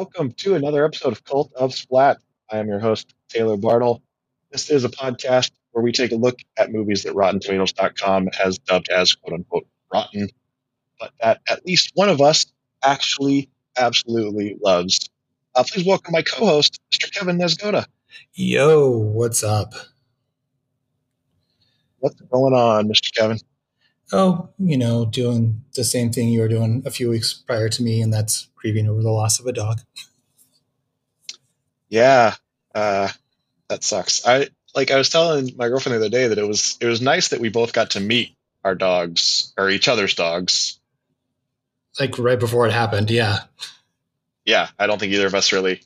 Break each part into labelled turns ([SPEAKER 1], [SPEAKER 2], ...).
[SPEAKER 1] welcome to another episode of Cult of Splat. I am your host, Taylor Bartle. This is a podcast where we take a look at movies that RottenTomatoes.com has dubbed as quote unquote rotten, but that at least one of us actually absolutely loves. Uh, please welcome my co host, Mr. Kevin Nesgoda.
[SPEAKER 2] Yo, what's up?
[SPEAKER 1] What's going on, Mr. Kevin?
[SPEAKER 2] Oh, you know, doing the same thing you were doing a few weeks prior to me, and that's grieving over the loss of a dog.
[SPEAKER 1] Yeah, uh, that sucks. I like I was telling my girlfriend the other day that it was it was nice that we both got to meet our dogs or each other's dogs.
[SPEAKER 2] Like right before it happened, yeah.
[SPEAKER 1] Yeah, I don't think either of us really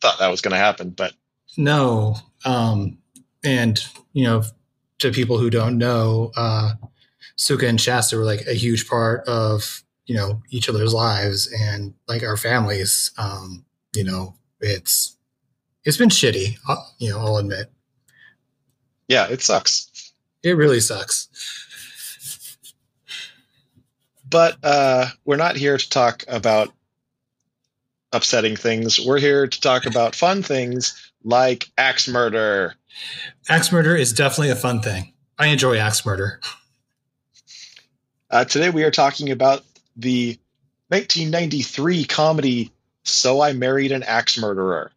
[SPEAKER 1] thought that was going to happen, but
[SPEAKER 2] no. Um, and you know, to people who don't know, uh, Suka and Shasta were like a huge part of you know each other's lives and like our families. Um, you know, it's it's been shitty. Uh, you know, I'll admit.
[SPEAKER 1] Yeah, it sucks.
[SPEAKER 2] It really sucks.
[SPEAKER 1] But uh, we're not here to talk about upsetting things. We're here to talk about fun things like axe murder.
[SPEAKER 2] Axe murder is definitely a fun thing. I enjoy axe murder.
[SPEAKER 1] Uh, today we are talking about the 1993 comedy "So I Married an Axe Murderer."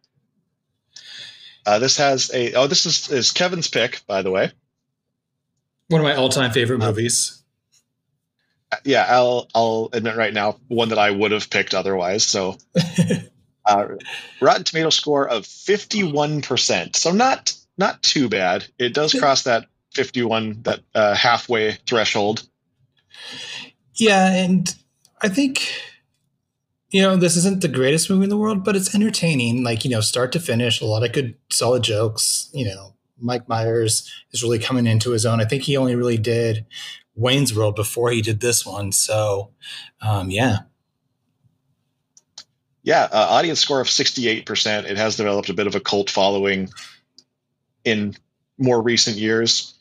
[SPEAKER 1] Uh, this has a oh, this is, is Kevin's pick, by the way.
[SPEAKER 2] One of my all-time favorite
[SPEAKER 1] Uh,
[SPEAKER 2] movies.
[SPEAKER 1] Yeah, I'll I'll admit right now one that I would have picked otherwise. So, uh, Rotten Tomato score of 51 percent. So not not too bad. It does cross that 51 that uh, halfway threshold.
[SPEAKER 2] Yeah, and I think you know this isn't the greatest movie in the world, but it's entertaining. Like you know, start to finish, a lot of good, solid jokes. You know, Mike Myers is really coming into his own. I think he only really did Wayne's World before he did this one. So, um, yeah,
[SPEAKER 1] Yeah, uh, audience score of 68%. It has developed a bit of a cult following in more recent years.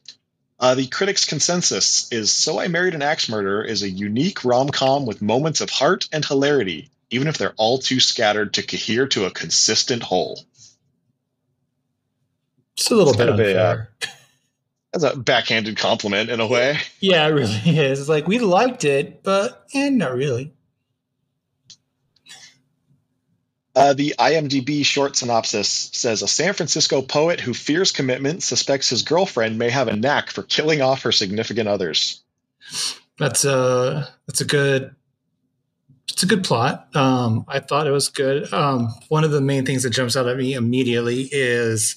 [SPEAKER 1] Uh, the critics' consensus is So I Married an Axe Murderer is a unique rom com with moments of heart and hilarity, even if they're all too scattered to cohere to a consistent whole.
[SPEAKER 2] it's a little
[SPEAKER 1] It's
[SPEAKER 2] bit
[SPEAKER 1] kind of a, uh. That's a backhanded compliment in a way.
[SPEAKER 2] yeah, it really is. It's like we liked it, but eh, not really.
[SPEAKER 1] Uh, the IMDb short synopsis says a San Francisco poet who fears commitment suspects his girlfriend may have a knack for killing off her significant others.
[SPEAKER 2] That's a that's a good it's a good plot. Um, I thought it was good. Um, one of the main things that jumps out at me immediately is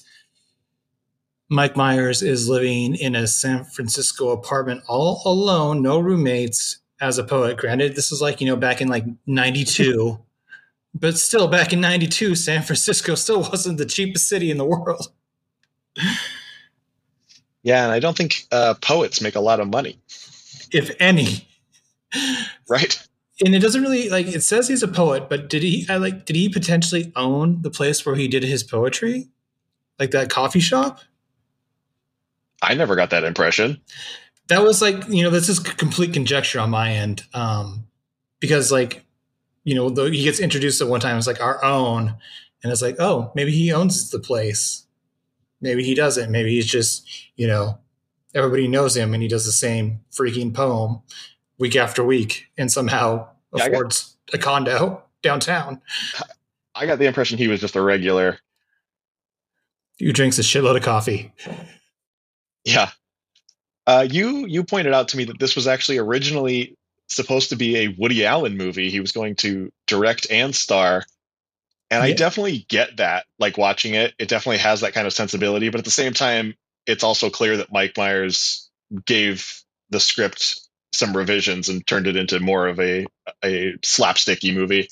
[SPEAKER 2] Mike Myers is living in a San Francisco apartment all alone, no roommates, as a poet. Granted, this was like you know back in like '92, but still back in '92, San Francisco still wasn't the cheapest city in the world.
[SPEAKER 1] Yeah, and I don't think uh, poets make a lot of money,
[SPEAKER 2] if any.
[SPEAKER 1] right?
[SPEAKER 2] and it doesn't really like it says he's a poet but did he I like did he potentially own the place where he did his poetry like that coffee shop
[SPEAKER 1] I never got that impression.
[SPEAKER 2] that was like you know this is complete conjecture on my end um because like you know the, he gets introduced at one time it's like our own and it's like oh maybe he owns the place maybe he doesn't maybe he's just you know everybody knows him and he does the same freaking poem week after week and somehow
[SPEAKER 1] Yeah, I got-
[SPEAKER 2] affords a condo downtown
[SPEAKER 1] I got the impression he was just a regular.
[SPEAKER 2] who drinks a shitload of coffee.
[SPEAKER 1] Yeah. Uh, you you pointed out to me that this was actually originally supposed to be a Woody Allen movie. He was going to direct and star. And I definitely get that. Like watching it, it definitely has that kind of sensibility. But at the same time, it's also clear that Mike Myers gave the script some revisions and turned it into more of a a slapsticky movie.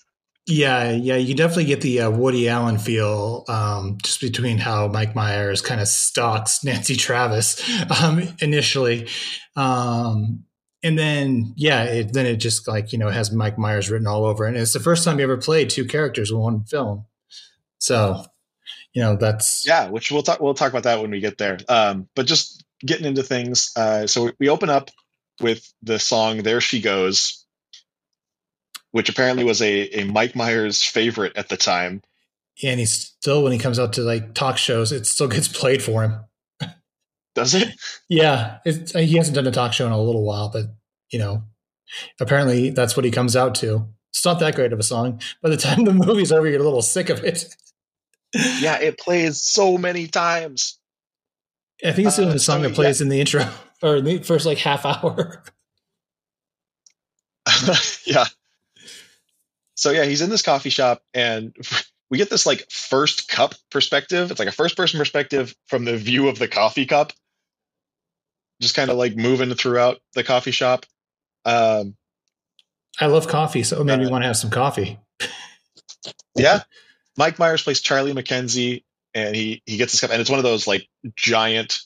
[SPEAKER 2] Yeah, yeah, you definitely get the uh, Woody Allen feel um, just between how Mike Myers kind of stalks Nancy Travis um, initially, um, and then yeah, it, then it just like you know has Mike Myers written all over, it. and it's the first time you ever played two characters in one film. So, you know that's
[SPEAKER 1] Yeah, which we'll talk we'll talk about that when we get there. Um, but just getting into things. Uh, so we open up with the song "There She Goes," which apparently was a, a Mike Myers favorite at the time.
[SPEAKER 2] And he's still when he comes out to like talk shows, it still gets played for him.
[SPEAKER 1] Does it?
[SPEAKER 2] Yeah, it, he hasn't done a talk show in a little while, but you know, apparently that's what he comes out to. It's not that great of a song. By the time the movie's over, you're a little sick of it.
[SPEAKER 1] yeah, it plays so many times.
[SPEAKER 2] I think it's the
[SPEAKER 1] Uh,
[SPEAKER 2] only song
[SPEAKER 1] so,
[SPEAKER 2] that plays in the intro or in the first like half hour.
[SPEAKER 1] yeah. So yeah, he's in this coffee shop and we get this like first cup perspective. It's like a first person perspective from the view of the coffee cup. Just kind of like moving throughout the coffee shop. Um
[SPEAKER 2] I love coffee, so it made me want to have some coffee.
[SPEAKER 1] yeah. Mike Myers plays Charlie McKenzie and he he gets this cup and it's one of those like giant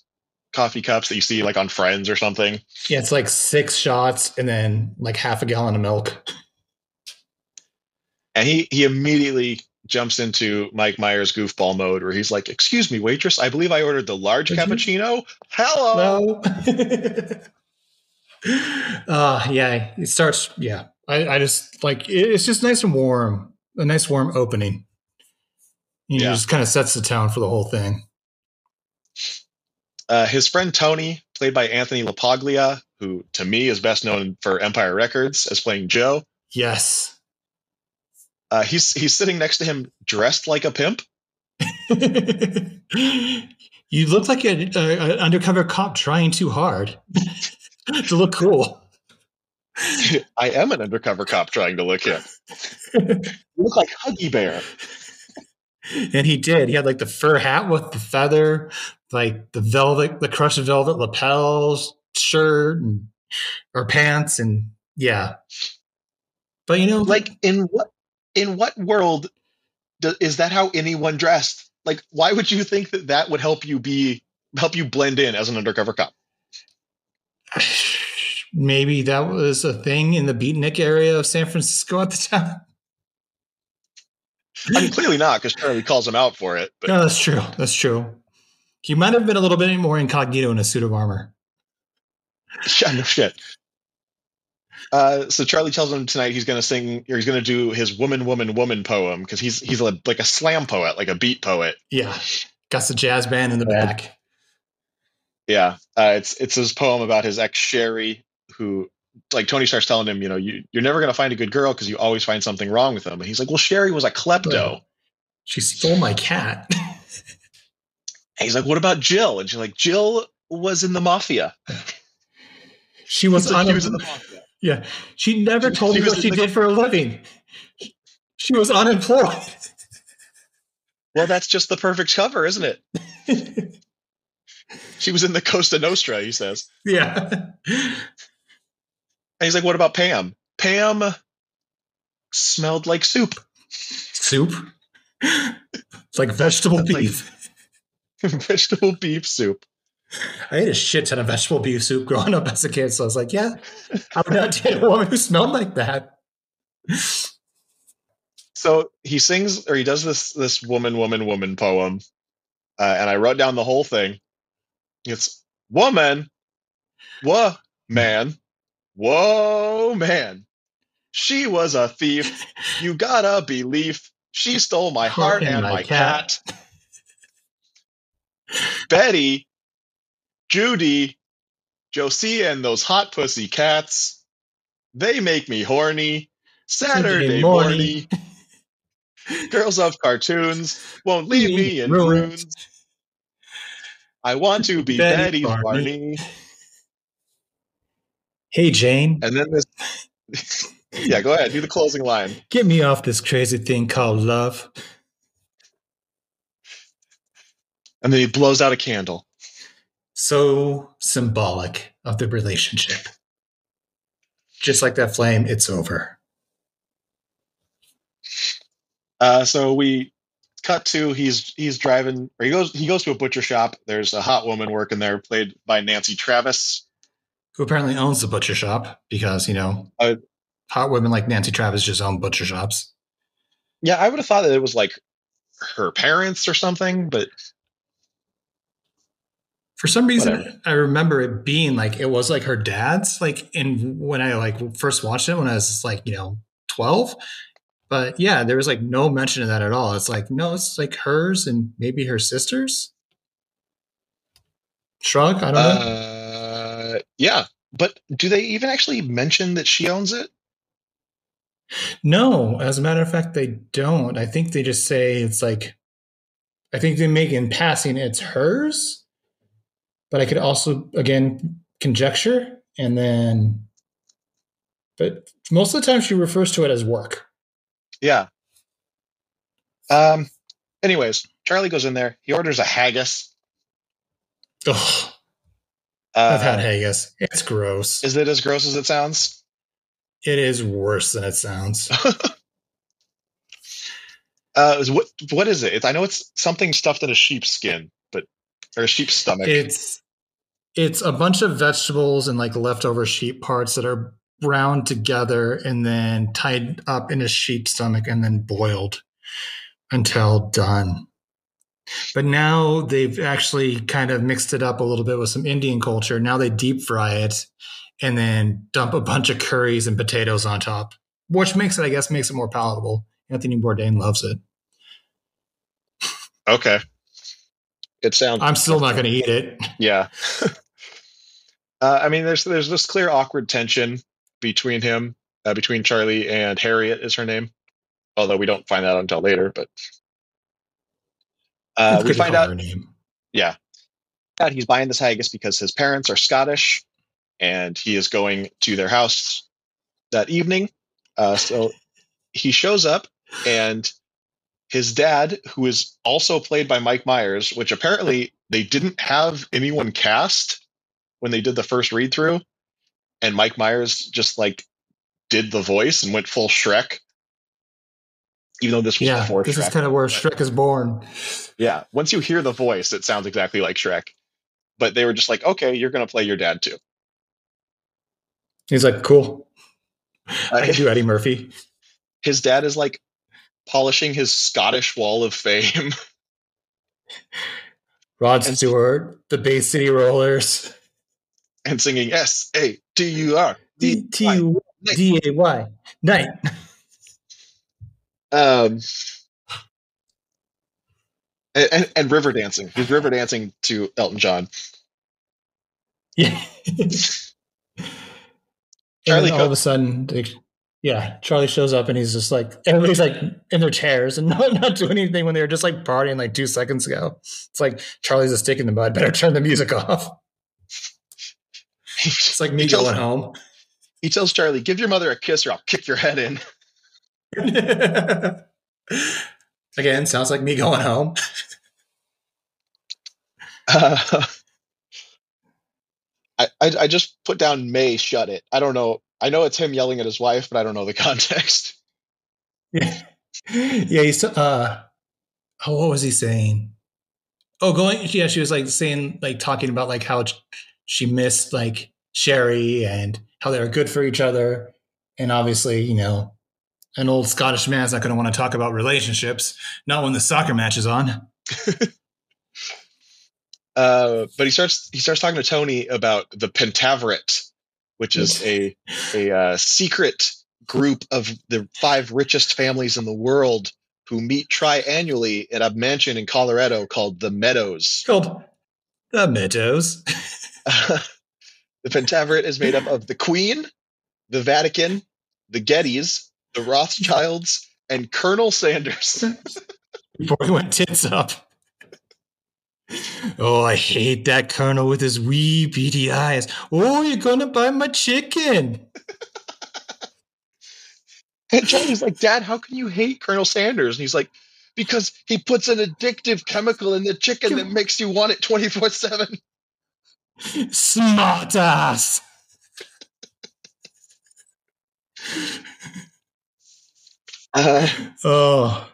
[SPEAKER 1] coffee cups that you see like on Friends or something.
[SPEAKER 2] Yeah, it's like six shots and then like half a gallon of milk.
[SPEAKER 1] And he he immediately jumps into Mike Myers goofball mode where he's like, "Excuse me, waitress, I believe I ordered the large
[SPEAKER 2] Did you?
[SPEAKER 1] cappuccino." Hello.
[SPEAKER 2] No. uh yeah, it starts yeah. I, I just like it- it's just nice and warm. A nice warm opening. You know,
[SPEAKER 1] Yeah.
[SPEAKER 2] just kind of sets the tone for the whole thing.
[SPEAKER 1] Uh, his friend Tony, played by Anthony LaPaglia, who to me is best known for Empire Records as playing Joe.
[SPEAKER 2] Yes.
[SPEAKER 1] Uh, he's he's sitting next to him, dressed like a pimp.
[SPEAKER 2] you look like an undercover cop trying too hard to look cool.
[SPEAKER 1] I am an undercover cop trying to look hip. you look like Huggy Bear.
[SPEAKER 2] And he did. He had like the fur hat with the feather, like the velvet, the crushed velvet lapels, shirt, and, or pants, and yeah. But you know,
[SPEAKER 1] Like in what in what world do, is that how anyone dressed? Like, why would you think that that would help you be help you blend in as an undercover cop?
[SPEAKER 2] maybe that was a thing in the beatnik area of San Francisco at the time.
[SPEAKER 1] I mean, clearly not, because Charlie calls him out for it. But
[SPEAKER 2] No, that's true. That's true. He might have been a little bit more incognito in a suit of armor.
[SPEAKER 1] Yeah, no shit. Uh, so Charlie tells him tonight he's going to sing, or he's going to do his "Woman, Woman, Woman" poem because he's he's a, like a slam poet, like a beat poet.
[SPEAKER 2] Yeah. Got the jazz band in the back.
[SPEAKER 1] Yeah, uh, it's it's his poem about his ex Sherry, who like Tony starts telling him, you know, you you're never going to find a good girl because you always find something wrong with them. And he's like, well, Sherry was a klepto.
[SPEAKER 2] She stole my cat.
[SPEAKER 1] And he's like, what about Jill? And she's like, Jill was in the mafia.
[SPEAKER 2] She was
[SPEAKER 1] like,
[SPEAKER 2] on a,
[SPEAKER 1] was in the mafia.
[SPEAKER 2] Yeah. She never told
[SPEAKER 1] She
[SPEAKER 2] me what she did for a living. She was unemployed.
[SPEAKER 1] Well, that's just the perfect cover, isn't it? She was in the Costa Nostra. He says.
[SPEAKER 2] yeah.
[SPEAKER 1] And he's like, what about Pam? Pam smelled like soup.
[SPEAKER 2] Soup. It's like vegetable
[SPEAKER 1] Like-
[SPEAKER 2] beef.
[SPEAKER 1] Vegetable beef soup.
[SPEAKER 2] I ate a shit ton of vegetable beef soup growing up as a kid. So I was like, yeah, I would not date a woman who smelled like that.
[SPEAKER 1] So he sings or he does this this woman, woman, woman poem. Uh, and I wrote down the whole thing. It's woman, whoa, man, whoa, man. She was a thief. You gotta believe. She stole my heart and my cat. Betty, Judy, Josie, and those hot pussy cats. They make me horny. Saturday
[SPEAKER 2] Saturday
[SPEAKER 1] morning.
[SPEAKER 2] morning.
[SPEAKER 1] Girls of cartoons won't leave me in
[SPEAKER 2] Ruins.
[SPEAKER 1] ruins. I want to be
[SPEAKER 2] Betty
[SPEAKER 1] Betty Barney.
[SPEAKER 2] Barney. Hey, Jane,
[SPEAKER 1] And then this. yeah, go ahead. Do the closing line.
[SPEAKER 2] get me off this crazy thing called love.
[SPEAKER 1] And then he blows out a candle.
[SPEAKER 2] So symbolic of the relationship. Just like that flame, it's over.
[SPEAKER 1] Uh, so we cut to he's he's driving or he goes he goes to a butcher shop. There's a hot woman working there, played by Nancy Travis.
[SPEAKER 2] Who apparently owns the butcher shop because, you know,
[SPEAKER 1] Uh,
[SPEAKER 2] hot women like Nancy Travis just own butcher shops.
[SPEAKER 1] Yeah, I would have thought that it was like her parents or something, but
[SPEAKER 2] For some reason,
[SPEAKER 1] Whatever.
[SPEAKER 2] I remember it being like it was like her dad's. Like in when I like first watched it when I was like you know 12. But yeah, there was like no mention of that at all. It's like, no, it's like hers and maybe her sister's. Shrug? I don't know.
[SPEAKER 1] Uh, yeah, but do they even actually mention that she owns it?
[SPEAKER 2] No, as a matter of fact, they don't. I think they just say it's like, I think they make in passing it's hers, but I could also, again, conjecture. And then, but most of the time she refers to it as work.
[SPEAKER 1] Yeah. Um. Anyways, Charlie goes in there. He orders a haggis.
[SPEAKER 2] Ugh,
[SPEAKER 1] Uh,
[SPEAKER 2] I've had haggis. It's gross.
[SPEAKER 1] Is it as gross as it sounds?
[SPEAKER 2] It is worse than it sounds.
[SPEAKER 1] Uh, what what is it? I know it's something stuffed in a sheep's skin, but or a sheep's stomach.
[SPEAKER 2] It's it's a bunch of vegetables and like leftover sheep parts that are browned together and then tied up in a sheep stomach and then boiled until done. But now they've actually kind of mixed it up a little bit with some Indian culture. Now they deep fry it and then dump a bunch of curries and potatoes on top, which makes it, I guess, makes it more palatable. Anthony Bourdain loves it.
[SPEAKER 1] okay. It sounds.
[SPEAKER 2] I'm still not going to eat it.
[SPEAKER 1] Yeah. uh, I mean, there's there's this clear awkward tension between him, uh, between Charlie and Harriet is her name, although we don't find out until later. But uh, we find out
[SPEAKER 2] her name. Yeah.
[SPEAKER 1] That he's buying this haggis because his parents are Scottish, and he is going to their house that evening. Uh, so he shows up, and his dad, who is also played by Mike Myers, which apparently they didn't have anyone cast when they did the first read through, and Mike Myers just like did the voice and went full Shrek. Even though this was
[SPEAKER 2] Yeah,
[SPEAKER 1] before
[SPEAKER 2] this
[SPEAKER 1] Shrek.
[SPEAKER 2] is kind of where Shrek is born.
[SPEAKER 1] Yeah, once you hear the voice, it sounds exactly like Shrek. But they were just like, okay, you're going to play your dad too.
[SPEAKER 2] He's like, cool. I
[SPEAKER 1] Uh,
[SPEAKER 2] can do Eddie Murphy.
[SPEAKER 1] his dad is like polishing his Scottish wall of fame.
[SPEAKER 2] Rod
[SPEAKER 1] And-
[SPEAKER 2] Stewart, the Bay City Rollers.
[SPEAKER 1] and singing S A T U R.
[SPEAKER 2] D T U D A Y. Night.
[SPEAKER 1] Um, and, and, river dancing. He's river dancing to Elton John.
[SPEAKER 2] Yeah.
[SPEAKER 1] Charlie
[SPEAKER 2] all of a sudden, yeah, Charlie shows up and he's just like, everybody's like in their chairs and not, not doing anything when they were just like partying like two seconds ago. It's like Charlie's a stick in the mud. Better turn the music off. It's like me
[SPEAKER 1] tells-
[SPEAKER 2] going home.
[SPEAKER 1] He tells Charlie, "Give your mother a kiss, or I'll kick your head in."
[SPEAKER 2] Again, sounds like me going home.
[SPEAKER 1] Uh, I, I I just put down May shut it. I don't know. I know it's him yelling at his wife, but I don't know the context.
[SPEAKER 2] Yeah, yeah. He's uh, oh, what was he saying? Oh, going. Yeah, she was like saying, like talking about like how she missed like Sherry and how they were good for each other, and obviously, you know, an old Scottish man's not going to want to talk about relationships, not when the soccer match is on.
[SPEAKER 1] Uh, but he starts he starts talking to Tony about the Pentaverate, which is a a uh, secret group of the five richest families in the world who meet triannually at a mansion in Colorado called the Meadows.
[SPEAKER 2] Called the Meadows.
[SPEAKER 1] the Pentaverate is made up of the Queen, the Vatican, the Gettys, the Rothschilds, and Colonel Sanders.
[SPEAKER 2] Before he went tits up. Oh, I hate that colonel with his wee beady eyes. Oh, you're gonna buy my chicken.
[SPEAKER 1] And Charlie's like, Dad, how can you hate Colonel Sanders? And he's like, because he puts an addictive chemical in the chicken that makes you want it 24 7.
[SPEAKER 2] Smart ass.
[SPEAKER 1] Uh,
[SPEAKER 2] Oh,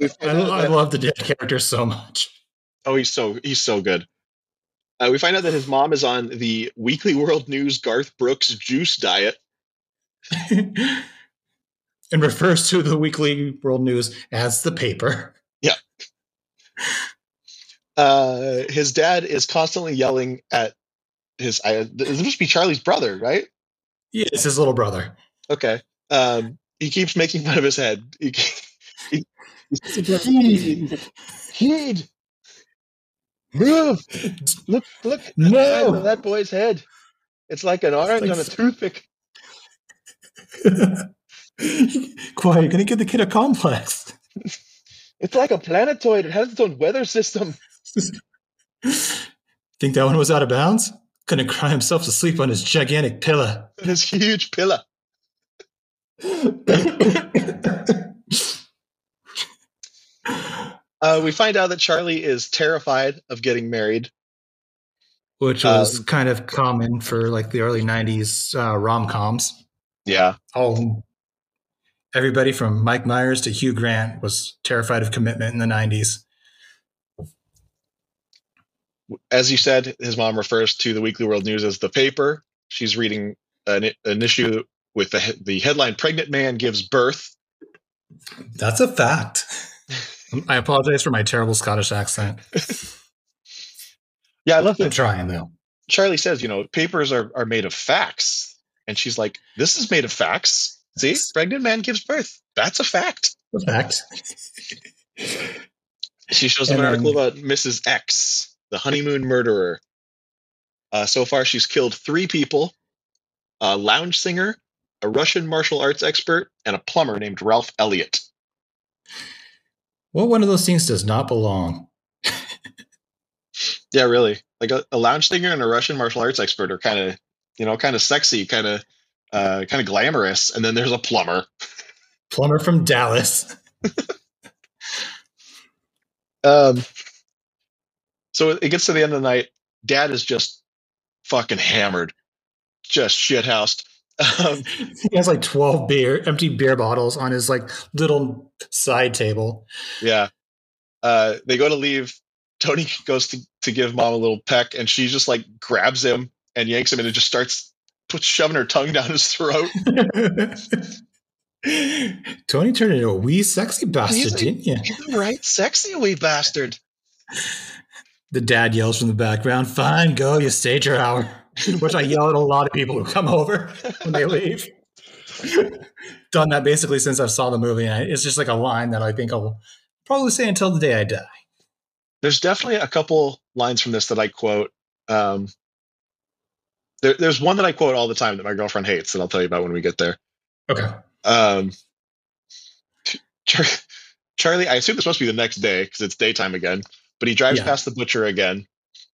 [SPEAKER 2] I, I love the dead character so much.
[SPEAKER 1] Oh, he's so he's so good. Uh, we find out that his mom is on the Weekly World News Garth Brooks juice diet.
[SPEAKER 2] and refers to the weekly world news as the paper. Yeah.
[SPEAKER 1] Uh, his dad is constantly yelling at his. I, this must be Charlie's brother, right?
[SPEAKER 2] Yeah, it's his little brother.
[SPEAKER 1] Okay. Um, he keeps making fun of his head. He, he, heed, heed, move. Look, look.
[SPEAKER 2] No.
[SPEAKER 1] at that boy's head. It's like an orange
[SPEAKER 2] like
[SPEAKER 1] on a toothpick.
[SPEAKER 2] Quiet, you're gonna give the kid a complex.
[SPEAKER 1] It's like a planetoid. It has its own weather system.
[SPEAKER 2] Think that one was out of bounds? Gonna cry himself to sleep on his gigantic pillow.
[SPEAKER 1] This huge pillar. Uh, we find out that Charlie is terrified of getting married.
[SPEAKER 2] Which was
[SPEAKER 1] Um,
[SPEAKER 2] kind of common for like the early '90s uh, rom coms.
[SPEAKER 1] Yeah.
[SPEAKER 2] All everybody from Mike Myers to Hugh Grant was terrified of commitment in the '90s.
[SPEAKER 1] As you said, his mom refers to the Weekly World News as the paper. She's reading an, an issue with the, the headline Pregnant Man Gives Birth.
[SPEAKER 2] That's a fact. I apologize for my terrible Scottish accent.
[SPEAKER 1] Yeah, I love
[SPEAKER 2] I'm trying though.
[SPEAKER 1] Charlie says, you know, papers are, are made of facts. And she's like, this is made of facts. See, pregnant man gives birth. That's a fact.
[SPEAKER 2] A fact.
[SPEAKER 1] She shows
[SPEAKER 2] And
[SPEAKER 1] an article
[SPEAKER 2] then-
[SPEAKER 1] about Mrs. X, the honeymoon murderer. Uh, so far, she's killed three people a lounge singer, a Russian martial arts expert, and a plumber named Ralph Elliott.
[SPEAKER 2] What one of those things does not belong?
[SPEAKER 1] Yeah, really. Like a, a lounge singer and a Russian martial arts expert are kind of, you know, kind of sexy, kind of, uh, kind of glamorous. And then there's a plumber.
[SPEAKER 2] Plumber from Dallas.
[SPEAKER 1] Um, so it gets to the end of the night. Dad is just fucking hammered, just shithoused. Um,
[SPEAKER 2] He has like 12 beer, empty beer bottles on his like little side table.
[SPEAKER 1] yeah. Uh, they go to leave. Tony goes to, to give mom a little peck, and she just like grabs him and yanks him, and it just starts puts shoving her tongue down his throat.
[SPEAKER 2] Tony turned into a wee sexy bastard, didn't you?
[SPEAKER 1] Right, sexy wee bastard.
[SPEAKER 2] The dad yells from the background, Fine, go, you stayed your hour. Which I yell at a lot of people who come over when they leave. Done that basically since I saw the movie. And it's just like a line that I think I'll probably say until the day I die.
[SPEAKER 1] There's definitely a couple lines from this that I quote. Um, there, there's one that I quote all the time that my girlfriend hates that I'll tell you about when we get there.
[SPEAKER 2] Okay.
[SPEAKER 1] Um, Char- Charlie, I assume this must be the next day because it's daytime again. But he drives
[SPEAKER 2] Yeah.
[SPEAKER 1] past the butcher again,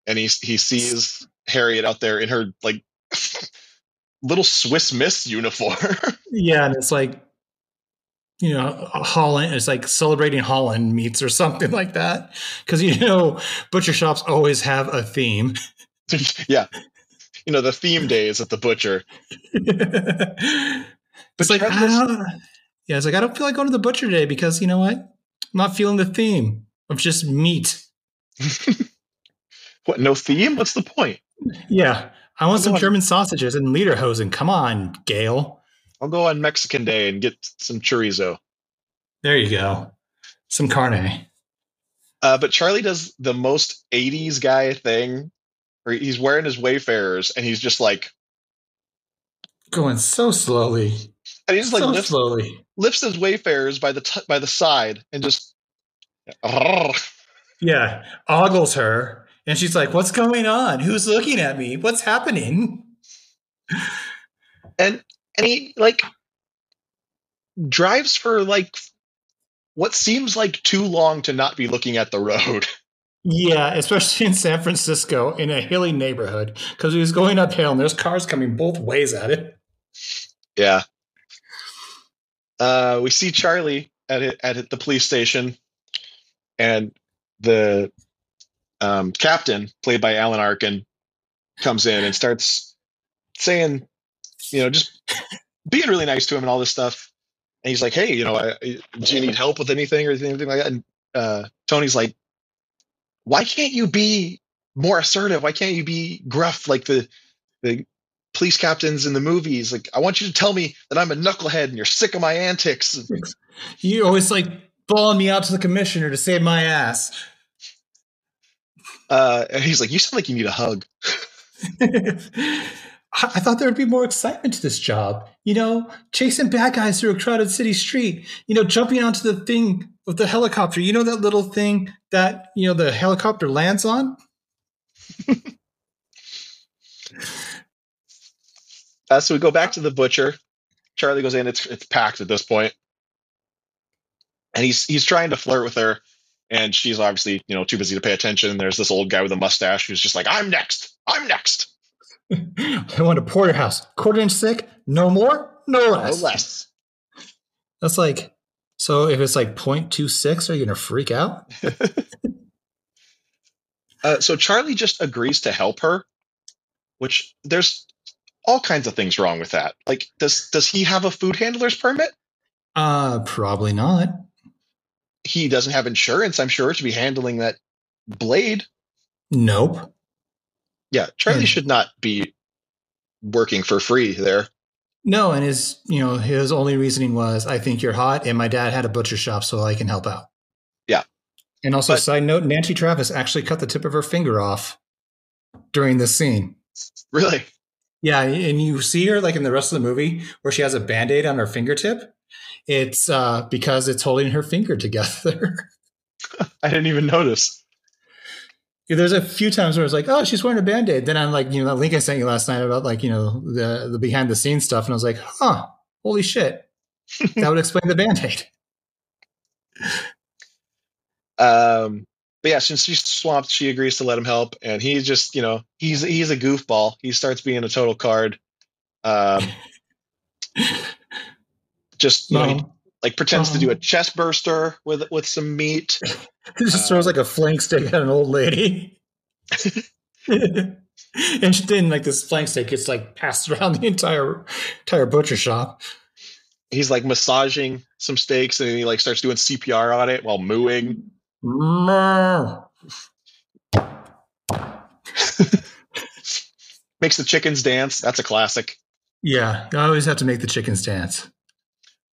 [SPEAKER 1] and he he sees Harriet out there in her like little Swiss Miss uniform.
[SPEAKER 2] Yeah, and it's like, you know, Holland. It's like celebrating Holland meats or something like that. Because you know, butcher shops always have a theme.
[SPEAKER 1] yeah, you know the theme days at the butcher.
[SPEAKER 2] it's like, I don't, ah, yeah, it's like I don't feel like going to the butcher today because you know what? I'm not feeling the theme of just meat.
[SPEAKER 1] What? No theme? What's the point?
[SPEAKER 2] Yeah, I want
[SPEAKER 1] Come
[SPEAKER 2] some
[SPEAKER 1] on.
[SPEAKER 2] German sausages and lederhosen. Come on, Gail.
[SPEAKER 1] I'll go on Mexican Day and get some chorizo.
[SPEAKER 2] There you go. Some carne.
[SPEAKER 1] Uh, but Charlie does the most 80s guy thing where he's wearing his Wayfarers and he's just like,
[SPEAKER 2] Going so slowly.
[SPEAKER 1] and he just like
[SPEAKER 2] so
[SPEAKER 1] lifts,
[SPEAKER 2] slowly.
[SPEAKER 1] lifts his Wayfarers by the t- by the side and just.
[SPEAKER 2] Yeah, ogles her, and she's like, "What's going on? Who's looking at me? What's happening?"
[SPEAKER 1] and and he like drives for like what seems like too long to not be looking at the road.
[SPEAKER 2] Yeah, especially in San Francisco in a hilly neighborhood because he was going uphill and there's cars coming both ways at it.
[SPEAKER 1] yeah. Uh, we see Charlie at it, at the police station, and the um, captain, played by Alan Arkin, comes in and starts saying, you know, just being really nice to him and all this stuff. And he's like, "Hey, you know, I, do you need help with anything or anything like that?" And uh, Tony's like, "Why can't you be more assertive? Why can't you be gruff like the the police captains in the movies? Like, I want you to tell me that I'm a knucklehead and you're sick of my antics."
[SPEAKER 2] You always like balling me out to the commissioner to save my ass.
[SPEAKER 1] Uh, and he's like, "You sound like you need a hug."
[SPEAKER 2] I, I thought there would be more excitement to this job. You know, chasing bad guys through a crowded city street. You know, jumping onto the thing with the helicopter. You know that little thing that you know the helicopter lands on.
[SPEAKER 1] Uh, so we go back to the butcher. Charlie goes in. It's it's packed at this point, and he's he's trying to flirt with her, and she's obviously you know too busy to pay attention. There's this old guy with a mustache who's just like, "I'm next. I'm next."
[SPEAKER 2] I want a porterhouse, quarter inch thick, no more, no less.
[SPEAKER 1] No less.
[SPEAKER 2] That's like, so if it's like 0.26, are you gonna freak out?
[SPEAKER 1] Uh, so Charlie just agrees to help her, which there's all kinds of things wrong with that. Like, does does he have a food handler's permit?
[SPEAKER 2] Uh, probably not.
[SPEAKER 1] He doesn't have insurance, I'm sure, to be handling that blade.
[SPEAKER 2] Nope.
[SPEAKER 1] Yeah, Charlie
[SPEAKER 2] Hmm.
[SPEAKER 1] should not be working for free there.
[SPEAKER 2] No, and his, you know, his only reasoning was, I think you're hot, and my dad had a butcher shop, so I can help out.
[SPEAKER 1] Yeah.
[SPEAKER 2] And also,
[SPEAKER 1] But-
[SPEAKER 2] side note, Nancy Travis actually cut the tip of her finger off during this scene.
[SPEAKER 1] Really?
[SPEAKER 2] Yeah, and you see her like in the rest of the movie where she has a band-aid on her fingertip. It's uh, because it's holding her finger together.
[SPEAKER 1] I didn't even notice.
[SPEAKER 2] There's a few times where it's like, oh, she's wearing a band-aid. Then I'm like, you know, that link I sent you last night about like, you know, the the behind the scenes stuff, and I was like, huh, holy shit. That would explain the band-aid.
[SPEAKER 1] Um, but yeah, since she's swamped, she agrees to let him help, and he just, you know, he's he's a goofball. He starts being a total card. Um, just you know, he,
[SPEAKER 2] Um,
[SPEAKER 1] like pretends to do a
[SPEAKER 2] um,
[SPEAKER 1] chest burster with with some meat.
[SPEAKER 2] He just throws like a flank steak at an old lady. and she- then like this flank steak gets like passed around the entire entire butcher shop.
[SPEAKER 1] He's like massaging some steaks, and he like starts doing CPR on it while mooing. Makes the chickens dance. That's a classic.
[SPEAKER 2] Yeah, I always have to make the chickens dance.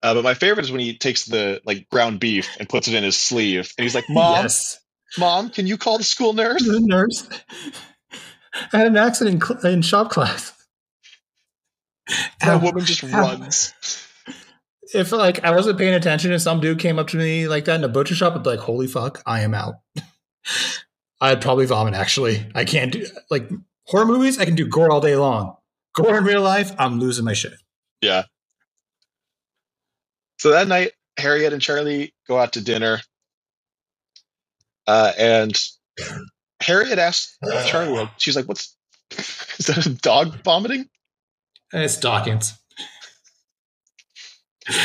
[SPEAKER 1] Uh, but my favorite is when he takes the like ground beef and puts it in his sleeve, and he's like, "Mom,
[SPEAKER 2] Yes.
[SPEAKER 1] mom, can you call the school nurse?"
[SPEAKER 2] The nurse. I had an accident in, cl- in shop class.
[SPEAKER 1] That
[SPEAKER 2] Um,
[SPEAKER 1] woman just
[SPEAKER 2] um,
[SPEAKER 1] runs.
[SPEAKER 2] if like I wasn't paying attention and some dude came up to me like that in a butcher shop, I'd be like, "Holy fuck, I am out." I'd probably vomit. Actually, I can't do like horror movies. I can do gore all day long. Gore in real life, I'm losing my shit.
[SPEAKER 1] Yeah. So that night, Harriet and Charlie go out to dinner. Uh, and Harriet asks Charlie, she's like, what's, is that a dog vomiting?
[SPEAKER 2] It's Dawkins. He's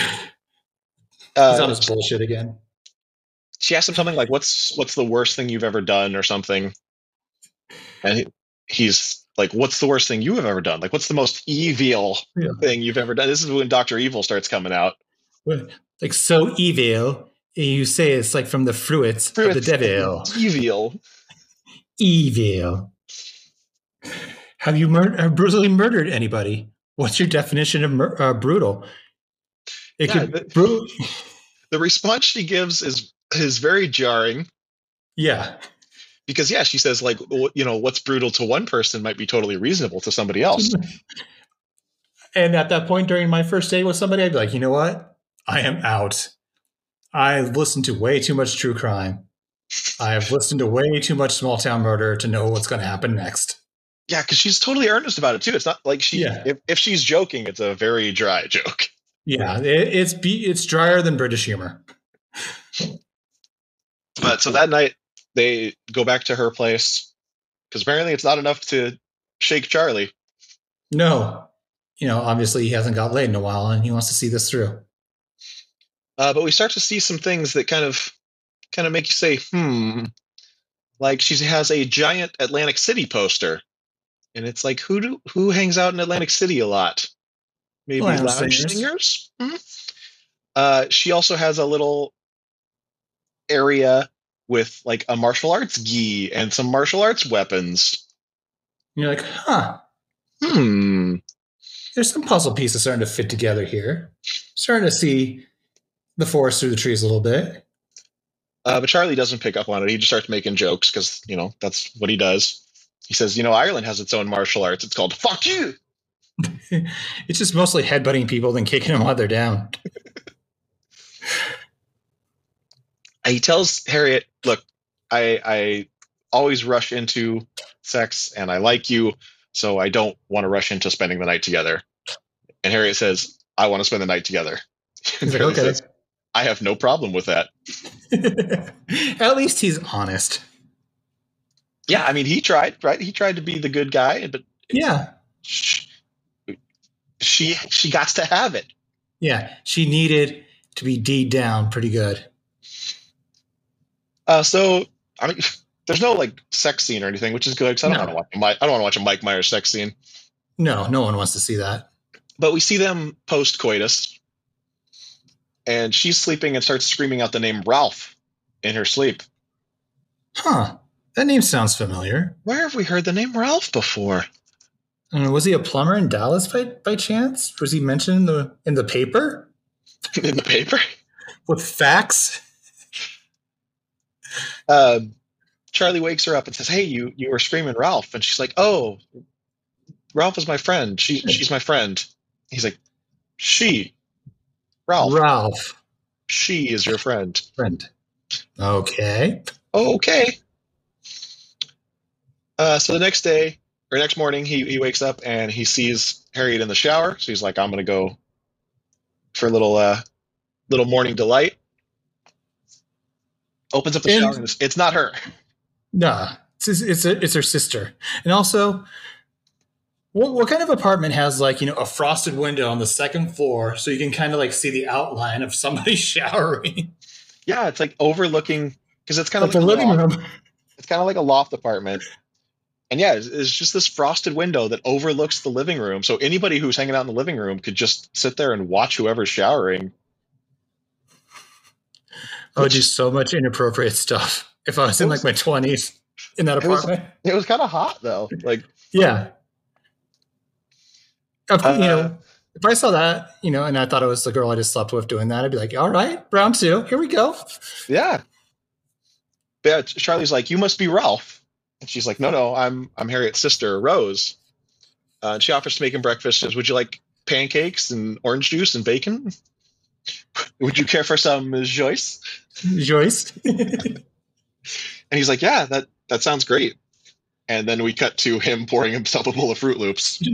[SPEAKER 2] on
[SPEAKER 1] Uh,
[SPEAKER 2] his bullshit again.
[SPEAKER 1] she asks him something like, what's, what's the worst thing you've ever done or something? And he, he's like, what's the worst thing you have ever done? Like, what's the most evil
[SPEAKER 2] Yeah.
[SPEAKER 1] thing you've ever done? This is when Dr. Evil starts coming out.
[SPEAKER 2] Like so evil. You say it's like from the fruits, of the devil.
[SPEAKER 1] Evil.
[SPEAKER 2] Evil. Have you mur- brutally murdered anybody? What's your definition of mur- uh, brutal? It
[SPEAKER 1] Yeah,
[SPEAKER 2] could
[SPEAKER 1] the-
[SPEAKER 2] bru-
[SPEAKER 1] The response she gives is, is very jarring.
[SPEAKER 2] yeah.
[SPEAKER 1] because yeah she says like you know what's brutal to one person might be totally reasonable to somebody else
[SPEAKER 2] And at that point during my first date with somebody, I'd be like, you know what? I am out. I've listened to way too much true crime. I have listened to way too much small town murder to know what's going to happen next.
[SPEAKER 1] yeah because she's totally earnest about it too it's not like she
[SPEAKER 2] Yeah.
[SPEAKER 1] if, if she's joking it's a very dry joke
[SPEAKER 2] Yeah, it, it's be, it's drier than British humor.
[SPEAKER 1] but so that night they go back to her place because apparently it's not enough to shake charlie
[SPEAKER 2] No, you know, obviously he hasn't got laid in a while, and he wants to see this through.
[SPEAKER 1] Uh, but we start to see some things that kind of kind of make you say hmm like she has a giant atlantic city poster and it's like who do who hangs out in atlantic city a lot maybe
[SPEAKER 2] Lounge
[SPEAKER 1] lounge,
[SPEAKER 2] singers.
[SPEAKER 1] singers, Hmm. Uh, she also has a little area with like a martial arts gi and some martial arts weapons
[SPEAKER 2] And you're like, huh?
[SPEAKER 1] hmm
[SPEAKER 2] There's some puzzle pieces starting to fit together here. Starting to see the forest through the trees a little bit.
[SPEAKER 1] uh, but charlie doesn't pick up on it he just starts making jokes because you know that's what he does he says you know ireland has its own martial arts it's called fuck you
[SPEAKER 2] it's just mostly headbutting people than kicking them while they're down.
[SPEAKER 1] he tells Harriet, "Look, I I always rush into sex, and I like you, so I don't want to rush into spending the night together." And Harriet says, "I want to spend the night together."
[SPEAKER 2] Like, okay.
[SPEAKER 1] says, I have no problem with that.
[SPEAKER 2] At least he's honest.
[SPEAKER 1] Yeah, I mean, he tried, right? He tried to be the good guy, but
[SPEAKER 2] Yeah.
[SPEAKER 1] she she, she got to have it.
[SPEAKER 2] Yeah. She needed to be D'd down pretty good.
[SPEAKER 1] Uh, so I mean, there's no like sex scene or anything, which is good because I don't
[SPEAKER 2] No.
[SPEAKER 1] want to watch. Mi- I don't want to watch a Mike Myers sex scene.
[SPEAKER 2] No, no one wants to see that.
[SPEAKER 1] But we see them post coitus, and she's sleeping and starts screaming out the name Ralph in her sleep.
[SPEAKER 2] Huh. That name sounds familiar.
[SPEAKER 1] Where have we heard the name Ralph before?
[SPEAKER 2] Was he a plumber in Dallas by, by chance? Was he mentioned in the in the paper
[SPEAKER 1] in the paper?
[SPEAKER 2] with facts?
[SPEAKER 1] Um, Charlie wakes her up and says, "Hey, you you were screaming Ralph," and she's like, "Oh, Ralph is my friend. She she's my friend." He's like, "She, Ralph,
[SPEAKER 2] Ralph.
[SPEAKER 1] she is your friend."
[SPEAKER 2] Friend. Okay.
[SPEAKER 1] Okay. Uh, so the next day or next morning, he he wakes up and he sees Harriet in the shower. So he's like, "I'm gonna go for a little uh little morning delight." Opens up the
[SPEAKER 2] And-
[SPEAKER 1] shower and it's, it's not her.
[SPEAKER 2] Nah. It's it's it's her sister. And also what, what kind of apartment has like, you know, a frosted window on the second floor so you can kind of like see the outline of somebody showering?
[SPEAKER 1] Yeah, it's like overlooking because it's kind of
[SPEAKER 2] Like
[SPEAKER 1] a
[SPEAKER 2] living
[SPEAKER 1] loft.
[SPEAKER 2] room.
[SPEAKER 1] It's kind of like a loft apartment. And yeah, it's, it's just this frosted window that overlooks the living room. So anybody who's hanging out in the living room could just sit there and watch whoever's showering.
[SPEAKER 2] I would do so much inappropriate stuff if I was in like my twenties in that
[SPEAKER 1] It was-
[SPEAKER 2] apartment.
[SPEAKER 1] It was kind of hot though. Like,
[SPEAKER 2] yeah. Of course, you
[SPEAKER 1] Uh,
[SPEAKER 2] know, if I saw that, you know, and I thought it was the girl I just slept with doing that, I'd be like, all right, round two, here we go.
[SPEAKER 1] yeah. But yeah, Charlie's like, "You must be Ralph," and she's like, "No, no, I'm I'm Harriet's sister, Rose." Uh, and she offers to make him breakfast. Says, "Would you like pancakes and orange juice and bacon? Would you care for some Joyce?"
[SPEAKER 2] Joyce.
[SPEAKER 1] And he's like, "Yeah, that that sounds great." And then we cut to him pouring himself a bowl of Froot Loops.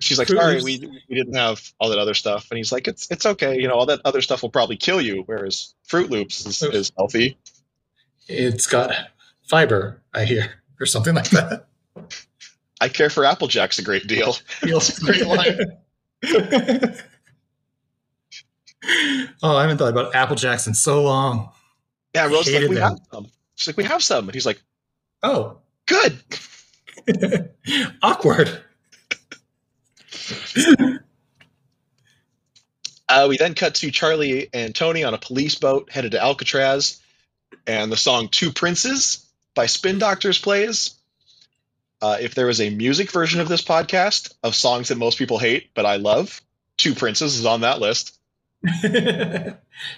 [SPEAKER 1] She's like, "Sorry, we we didn't have all that other stuff." And he's like, "It's it's okay. You know, all that other stuff will probably kill you, whereas Froot Loops is, is healthy."
[SPEAKER 2] it's got fiber, I hear, or something like that.
[SPEAKER 1] I care for Apple Jacks a great deal.
[SPEAKER 2] Feels
[SPEAKER 1] a great line.
[SPEAKER 2] oh, I haven't thought about Apple Jacks in so long.
[SPEAKER 1] Yeah, Rose like, "We
[SPEAKER 2] them.
[SPEAKER 1] have some." She's like, "We have some," and he's like,
[SPEAKER 2] Oh,
[SPEAKER 1] "Good."
[SPEAKER 2] awkward.
[SPEAKER 1] Uh, we then cut to Charlie and Tony on a police boat headed to Alcatraz, and the song Two Princes by Spin Doctors plays. Uh, if there was a music version of this podcast of songs that most people hate but I love, Two Princes is on that list.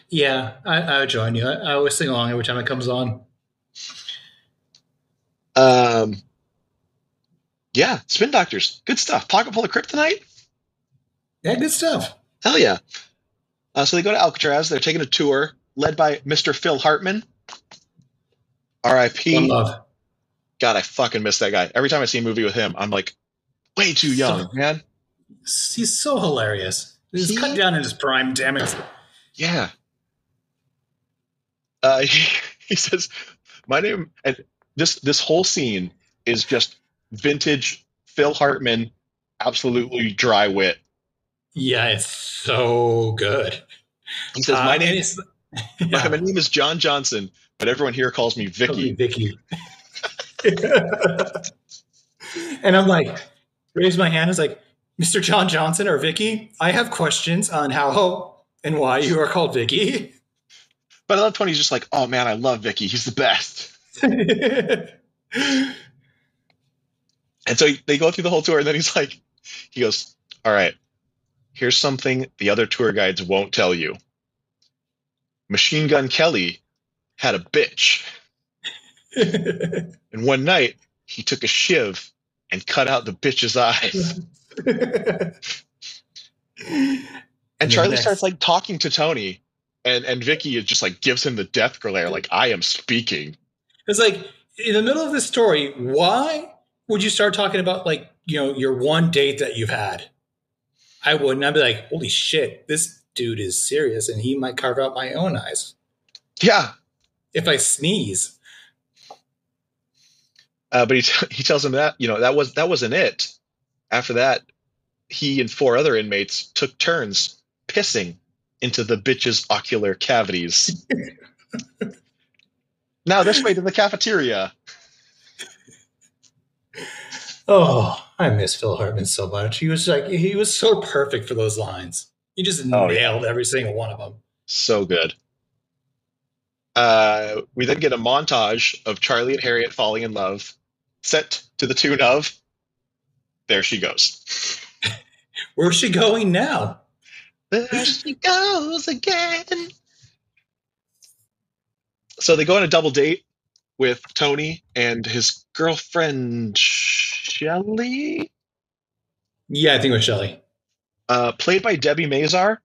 [SPEAKER 2] yeah, I, I would join you. I, I always sing along every time it comes on.
[SPEAKER 1] Um, yeah, Spin Doctors, good stuff. Pocket full of kryptonite,
[SPEAKER 2] Yeah, good stuff.
[SPEAKER 1] hell yeah. Uh, so they go to Alcatraz. They're taking a tour led by Mr. Phil Hartman. R.I.P. God, I fucking miss that guy. Every time I see a movie with him, I'm like, way too young, man.
[SPEAKER 2] He's so hilarious. He's
[SPEAKER 1] He-
[SPEAKER 2] cut down in his prime. Damn it.
[SPEAKER 1] Yeah. Uh, he, he says, "My name," and this this whole scene is just vintage Phil Hartman, absolutely dry wit.
[SPEAKER 2] Yeah, it's so good.
[SPEAKER 1] He says,
[SPEAKER 2] Uh,
[SPEAKER 1] "My
[SPEAKER 2] and
[SPEAKER 1] name, my,
[SPEAKER 2] yeah.
[SPEAKER 1] my name is John Johnson, but everyone here calls me Vicky."
[SPEAKER 2] Vicky. and I'm like, raise my hand. It's like, Mr. John Johnson or Vicky, I have questions on how and why you are called Vicky.
[SPEAKER 1] But I love Tony's just like, "Oh man, I love Vicky. He's the best." And so they go through the whole tour, and then he's like, he goes, All right, here's something the other tour guides won't tell you. Machine Gun Kelly had a bitch. And one night, he took a shiv and cut out the bitch's eyes. And
[SPEAKER 2] the
[SPEAKER 1] Charlie
[SPEAKER 2] next-
[SPEAKER 1] starts like talking to Tony, and and Vicky just like gives him the death glare, like I am speaking.
[SPEAKER 2] It's like in the middle of this story, why would you start talking about like, you know, your one date that you've had? I wouldn't. I'd be like, holy shit, this dude is serious and he might carve out my own eyes
[SPEAKER 1] Yeah,
[SPEAKER 2] if I sneeze.
[SPEAKER 1] uh, but he t- he tells him that you know that was that wasn't it. After that, he and four other inmates took turns pissing into the bitch's ocular cavities. now this way to the cafeteria.
[SPEAKER 2] Oh, I miss Phil Hartman so much. He was like, he was so perfect for those lines. He just
[SPEAKER 1] Oh, yeah.
[SPEAKER 2] nailed every single one of them.
[SPEAKER 1] So good. Uh, we then get a montage of Charlie and Harriet falling in love, set to the tune of "There She Goes."
[SPEAKER 2] Where's she going now?
[SPEAKER 1] There she goes again. So they go on a double date with Tony and his girlfriend Shelley,
[SPEAKER 2] Yeah, I think it was Shelly.
[SPEAKER 1] uh, played by Debi Mazar.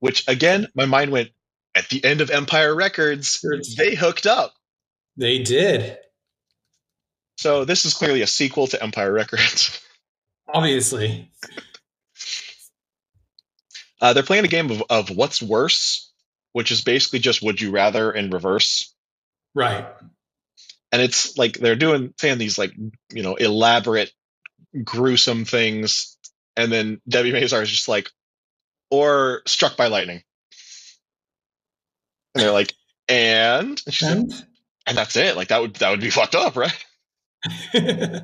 [SPEAKER 1] Which again, my mind went at the end of Empire Records. They hooked up.
[SPEAKER 2] They did.
[SPEAKER 1] So this is clearly a sequel to Empire Records.
[SPEAKER 2] Obviously.
[SPEAKER 1] Uh, they're playing a game of, of what's worse, which is basically just would you rather in reverse.
[SPEAKER 2] Right.
[SPEAKER 1] And it's like they're doing saying these like you know elaborate, gruesome things, and then Debi Mazar is just like, or struck by lightning, and they're like, and and, she's like,
[SPEAKER 2] And
[SPEAKER 1] that's it. Like that would that would be fucked up, right?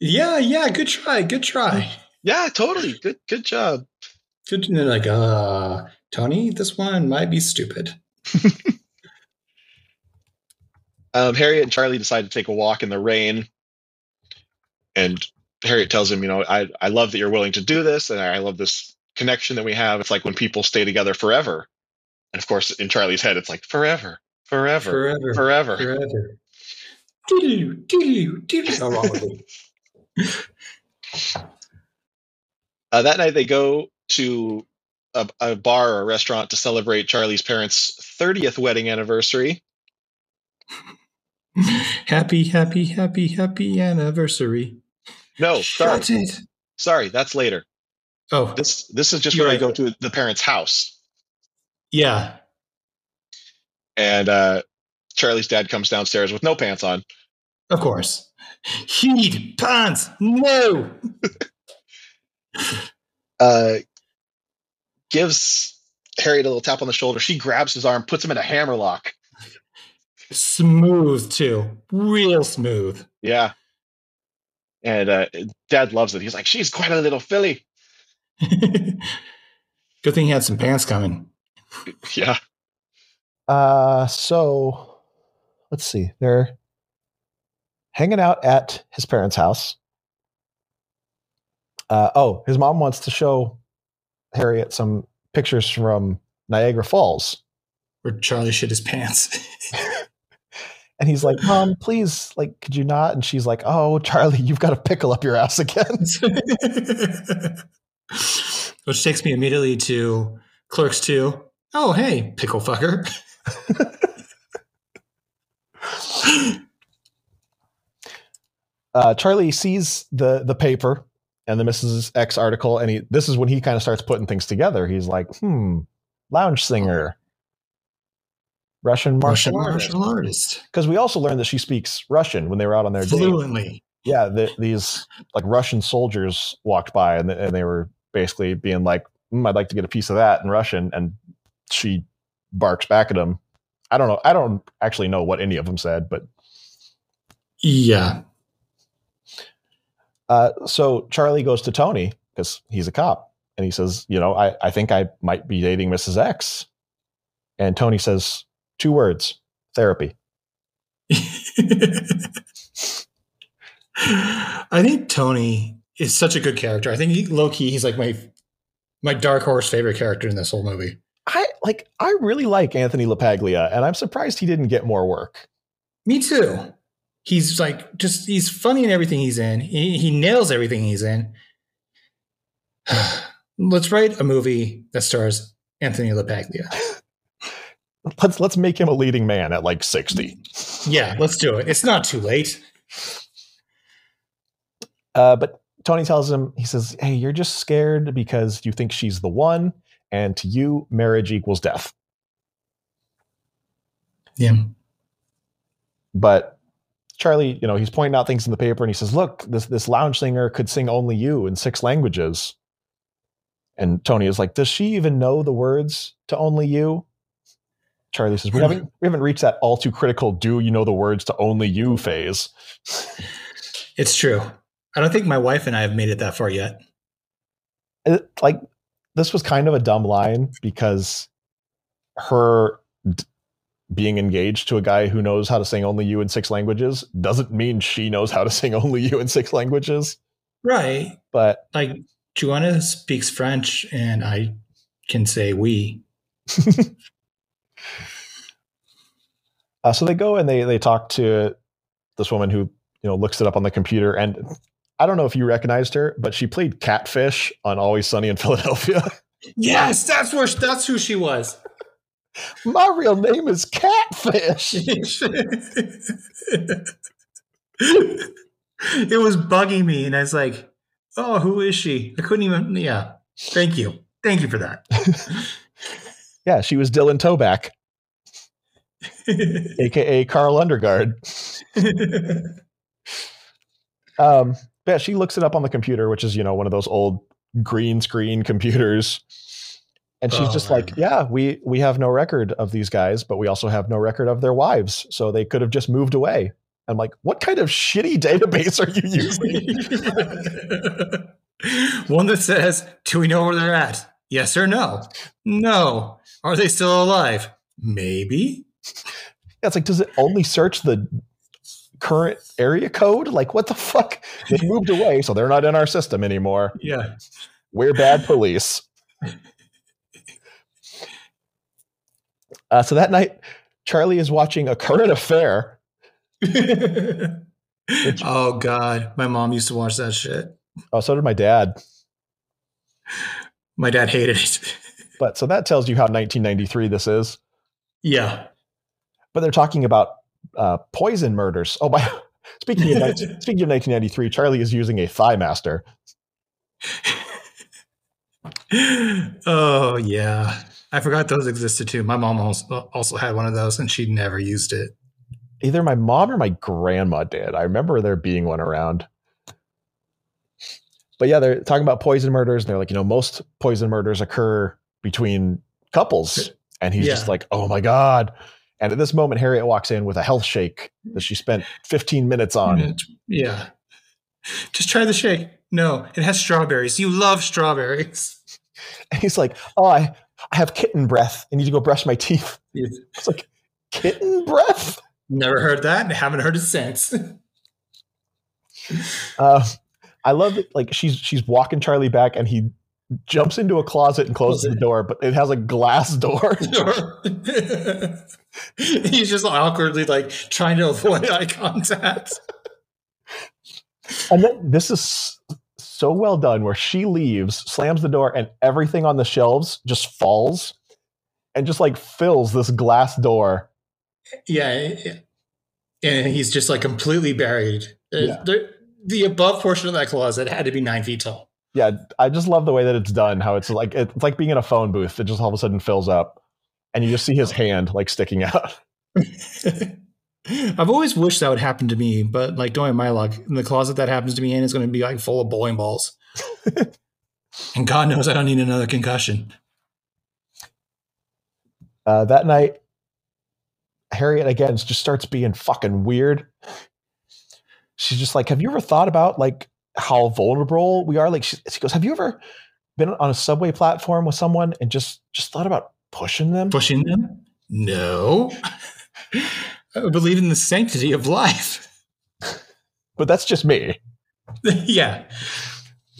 [SPEAKER 2] yeah, yeah, good try. Good try.
[SPEAKER 1] Yeah, totally. Good good job.
[SPEAKER 2] Good and they're like, uh, Tony, this one might be stupid.
[SPEAKER 1] um, Harriet and Charlie decide to take a walk in the rain, and Harriet tells him, "You know, I I love that you're willing to do this, and I love this connection that we have. It's like when people stay together forever." And of course, in Charlie's head, it's like forever, forever,
[SPEAKER 2] Forever.
[SPEAKER 1] forever.
[SPEAKER 2] Forever. Wrong with me.
[SPEAKER 1] Uh, that night, they go to a, a bar or a restaurant to celebrate Charlie's parents' 30th wedding anniversary.
[SPEAKER 2] Happy, happy, happy, happy anniversary.
[SPEAKER 1] No, sorry,
[SPEAKER 2] Shut it.
[SPEAKER 1] sorry, that's later.
[SPEAKER 2] Oh,
[SPEAKER 1] This this is just they
[SPEAKER 2] right.
[SPEAKER 1] go to the parents' house.
[SPEAKER 2] yeah.
[SPEAKER 1] and uh, Charlie's dad comes downstairs with no pants on.
[SPEAKER 2] Of course. Heat pants. No.
[SPEAKER 1] Uh, gives Harriet a little tap on the shoulder. She grabs his arm, puts him in a hammerlock.
[SPEAKER 2] Smooth too. Real smooth.
[SPEAKER 1] Yeah, and uh, Dad loves it. He's like, "She's quite a little filly."
[SPEAKER 2] Good thing he had some pants coming.
[SPEAKER 1] Yeah,
[SPEAKER 3] Uh, so let's see. They're hanging out at his parents' house. Uh, oh, his mom wants to show Harriet some pictures from Niagara Falls.
[SPEAKER 2] Where Charlie shit his pants.
[SPEAKER 3] And he's like, Mom, please, like, could you not? And she's like, Oh, Charlie, you've got to pickle up your ass again.
[SPEAKER 2] Which takes me immediately to Clerks 2. Oh, hey, pickle fucker.
[SPEAKER 3] uh, Charlie sees the the paper and the Mrs. X article, and he this is when he kind of starts putting things together. He's like, hmm, lounge singer, Russian
[SPEAKER 2] Russian
[SPEAKER 3] martial artist.
[SPEAKER 2] martial artist.
[SPEAKER 3] Because we also learned that she speaks Russian when they were out on their date.
[SPEAKER 2] Fluently.
[SPEAKER 3] Yeah, the, these like Russian soldiers walked by, and, and they were basically being like, mm, "I'd like to get a piece of that" in Russian, and she barks back at them. I don't know. I don't actually know what any of them said, but
[SPEAKER 2] Yeah.
[SPEAKER 3] Uh, so Charlie goes to Tony because he's a cop, and he says, "You know, I, I think I might be dating Mrs. X." And Tony says two words: therapy.
[SPEAKER 2] I think Tony is such a good character. I think he, low key, he's like my my dark horse favorite character in this whole movie.
[SPEAKER 3] I like. I really like Anthony LaPaglia, and I'm surprised he didn't get more work.
[SPEAKER 2] Me too. He's like just he's funny in everything he's in. He, he nails everything he's in. Let's write a movie that stars Anthony LaPaglia.
[SPEAKER 1] Let's let's make him a leading man at like 60.
[SPEAKER 2] Yeah, let's do it. It's not too late.
[SPEAKER 1] Uh, but Tony tells him, he says, Hey, you're just scared because you think she's the one, and to you, marriage equals death.
[SPEAKER 2] Yeah.
[SPEAKER 1] But Charlie, you know, he's pointing out things in the paper and he says, Look, this this lounge singer could sing only you in six languages. And Tony is like, Does she even know the words to only you? Charlie says, We haven't we haven't reached that all too critical do you know the words to only you phase.
[SPEAKER 2] It's true. I don't think my wife and I have made it that far yet.
[SPEAKER 1] It, like this was kind of a dumb line because her d- being engaged to a guy who knows how to sing only you in six languages doesn't mean she knows how to sing only you in six languages.
[SPEAKER 2] Right.
[SPEAKER 1] But
[SPEAKER 2] Like Joanna speaks French and I can say we.
[SPEAKER 1] uh, so they go and they they talk to this woman who you know looks it up on the computer and I don't know if you recognized her, but she played Catfish on Always Sunny in Philadelphia.
[SPEAKER 2] Yes, that's where that's who she was.
[SPEAKER 1] My real name is Catfish.
[SPEAKER 2] it was bugging me, and I was like, "Oh, who is she?" I couldn't even. Yeah, thank you, thank you for that.
[SPEAKER 1] yeah, she was Dylan Toback, aka Carl Undergard. Um, yeah, she looks it up on the computer, which is you know one of those old green screen computers, and she's
[SPEAKER 2] Oh,
[SPEAKER 1] just
[SPEAKER 2] man.
[SPEAKER 1] like, "Yeah, we we have no record of these guys, but we also have no record of their wives, so they could have just moved away." I'm like, "What kind of shitty database are you using?"
[SPEAKER 2] One that says, "Do we know where they're at? Yes or no? No. Are they still alive? Maybe."
[SPEAKER 1] Yeah, it's like, does it only search the current area code? Like, what the fuck? They moved away, so they're not in our system anymore.
[SPEAKER 2] Yeah.
[SPEAKER 1] We're bad police. Uh, so that night, Charlie is watching a current affair.
[SPEAKER 2] oh God, my mom used to watch that shit.
[SPEAKER 1] Oh, so did my dad.
[SPEAKER 2] My dad hated it.
[SPEAKER 1] But so that tells you how 1993 this is.
[SPEAKER 2] yeah.
[SPEAKER 1] But they're talking about uh, poison murders. Oh, by speaking of 19 speaking of 1993, Charlie is using a thigh master.
[SPEAKER 2] oh yeah. I forgot those existed too. My mom also, also had one of those and she never used it.
[SPEAKER 1] Either my mom or my grandma did. I remember there being one around. But yeah, they're talking about poison murders. And they're like, you know, most poison murders occur between couples. And he's just like, oh my God. And at this moment, Harriet walks in with a health shake that she spent 15 minutes on.
[SPEAKER 2] Yeah. Just try the shake. No, it has strawberries. You love strawberries.
[SPEAKER 1] And he's like, oh, I, I have kitten breath. I need to go brush my teeth. It's like, kitten breath?
[SPEAKER 2] Never heard that and haven't heard it since.
[SPEAKER 1] Uh, I love it. Like she's she's walking Charlie back, and he jumps into a closet and closes the door, but it has a glass door.
[SPEAKER 2] He's just awkwardly like trying to avoid eye contact.
[SPEAKER 1] and then this is so well done, where she leaves, slams the door, and everything on the shelves just falls, and just like fills this glass door.
[SPEAKER 2] Yeah. And he's just like completely buried. Uh,
[SPEAKER 1] Yeah.
[SPEAKER 2] The above portion of that closet had to be nine feet tall.
[SPEAKER 1] Yeah, I just love the way that it's done. How it's like it's like being in a phone booth. It just all of a sudden fills up, and you just see his hand like sticking out.
[SPEAKER 2] I've always wished that would happen to me, but like knowing my luck, the closet that happens to me in is going to be like full of bowling balls. and God knows I don't need another concussion.
[SPEAKER 1] Uh, that night, Harriet again just starts being fucking weird. She's just like, "Have you ever thought about like how vulnerable we are?" Like she, she goes, "Have you ever been on a subway platform with someone and just just thought about pushing them?"
[SPEAKER 2] Pushing them? No. I believe in the sanctity of life.
[SPEAKER 1] But that's just me.
[SPEAKER 2] yeah.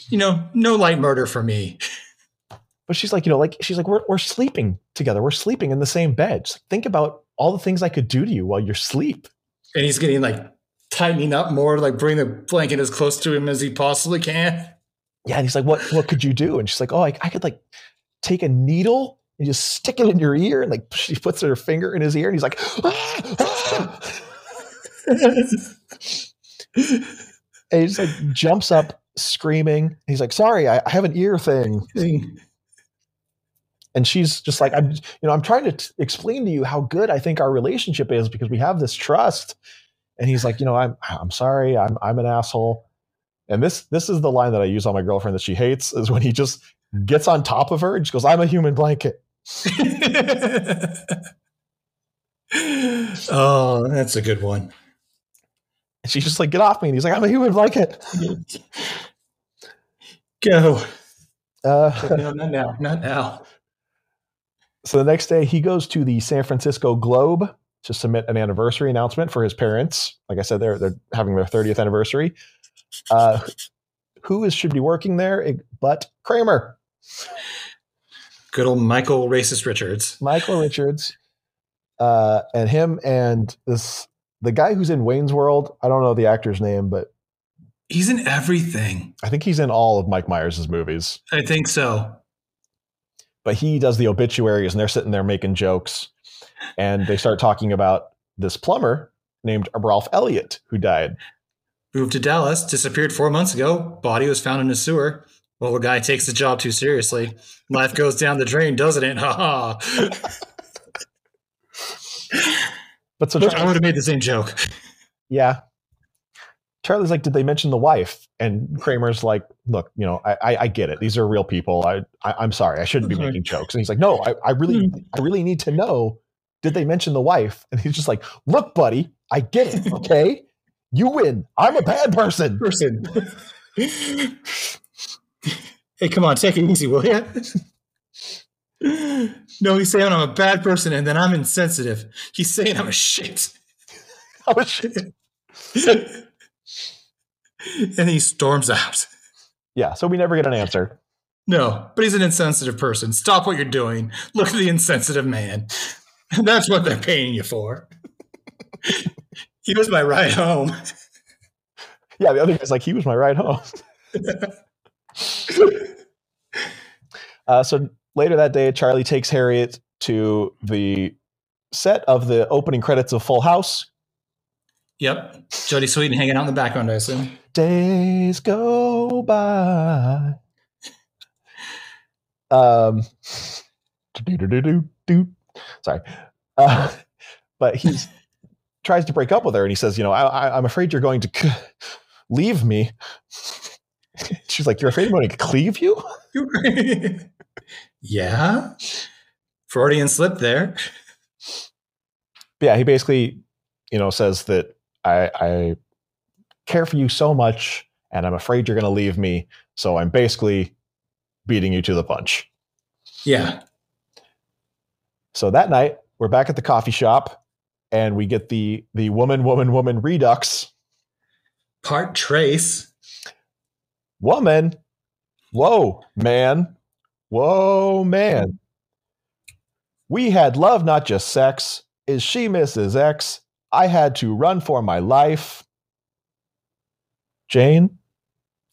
[SPEAKER 2] You know, no light murder for me.
[SPEAKER 1] But she's like, you know, like she's like, we're we're sleeping together. We're sleeping in the same bed. Just think about all the things I could do to you while you're asleep.
[SPEAKER 2] And he's getting like tightening up more, like bring the blanket as close to him as he possibly can.
[SPEAKER 1] Yeah, and he's like, "What? What could you do?" And she's like, "Oh, I, I could like take a needle and just stick it in your ear." And like she puts her finger in his ear, and he's like, "Ah, ah." and he just like jumps up screaming. He's like, "Sorry, I, I have an ear thing." And she's just like, "I'm, you know, I'm trying to t- explain to you how good I think our relationship is because we have this trust." And he's like, "You know, I'm, I'm sorry, I'm, I'm an asshole." And this, this is the line that I use on my girlfriend that she hates is when he just gets on top of her and she goes, "I'm a human blanket."
[SPEAKER 2] oh, that's a good one.
[SPEAKER 1] And she's just like, "Get off me!" And he's like, "I'm a human blanket."
[SPEAKER 2] Go.
[SPEAKER 1] Uh,
[SPEAKER 2] No, not now. Not now.
[SPEAKER 1] So the next day, he goes to the San Francisco Globe to submit an anniversary announcement for his parents. Like I said, they're they're having their 30th anniversary. Uh, who is should be working there but Kramer,
[SPEAKER 2] Good old Michael Racist Richards.
[SPEAKER 1] Michael Richards, uh, and him and this the guy who's in Wayne's World. I don't know the actor's name, but
[SPEAKER 2] He's in everything.
[SPEAKER 1] I think he's in all of Mike Myers' movies.
[SPEAKER 2] I think so.
[SPEAKER 1] But he does the obituaries, and they're sitting there making jokes, and they start talking about this plumber named Ralph Elliott who died.
[SPEAKER 2] Moved to Dallas, disappeared four months ago. Body was found in a sewer. Well, the guy takes the job too seriously. Life goes down the drain, doesn't it? Ha ha.
[SPEAKER 1] But so
[SPEAKER 2] I would have made the same joke.
[SPEAKER 1] yeah, Charlie's like, did they mention the wife? And Kramer's like, look, you know, I, I, I get it. These are real people. I, I I'm sorry, I shouldn't be making jokes. And he's like, no, I, I really, hmm. I really need to know. Did they mention the wife? And he's just like, look, buddy, I get it. Okay, you win. I'm a bad person.
[SPEAKER 2] Person. hey, come on, take it easy, will you? no, he's saying I'm a bad person and then I'm insensitive. He's saying I'm a shit.
[SPEAKER 1] Oh, shit.
[SPEAKER 2] and he storms out.
[SPEAKER 1] Yeah, so we never get an answer.
[SPEAKER 2] No, but he's an insensitive person. Stop what you're doing. Look at the insensitive man. That's what they're paying you for. he was my ride home.
[SPEAKER 1] Yeah, the other guy's like, he was my ride home. uh, so later that day, Charlie takes Harriet to the set of the opening credits of Full House.
[SPEAKER 2] Yep. Jodie Sweetin hanging out in the background, I assume.
[SPEAKER 1] Days go by. Um, do-do-do-do-do. Sorry, uh, but he tries to break up with her, and he says, "You know, I, I, I'm afraid you're going to c- leave me." She's like, "You're afraid I'm going to cleave you?"
[SPEAKER 2] yeah. Freudian slip there.
[SPEAKER 1] But yeah, he basically, you know, says that I, I care for you so much, and I'm afraid you're going to leave me. So I'm basically beating you to the punch.
[SPEAKER 2] Yeah.
[SPEAKER 1] So that night, we're back at the coffee shop, and we get the the woman, woman, woman redux.
[SPEAKER 2] Part trace.
[SPEAKER 1] Woman, whoa, man, whoa, man. We had love, not just sex. Is she Mrs. X? I had to run for my life. Jane,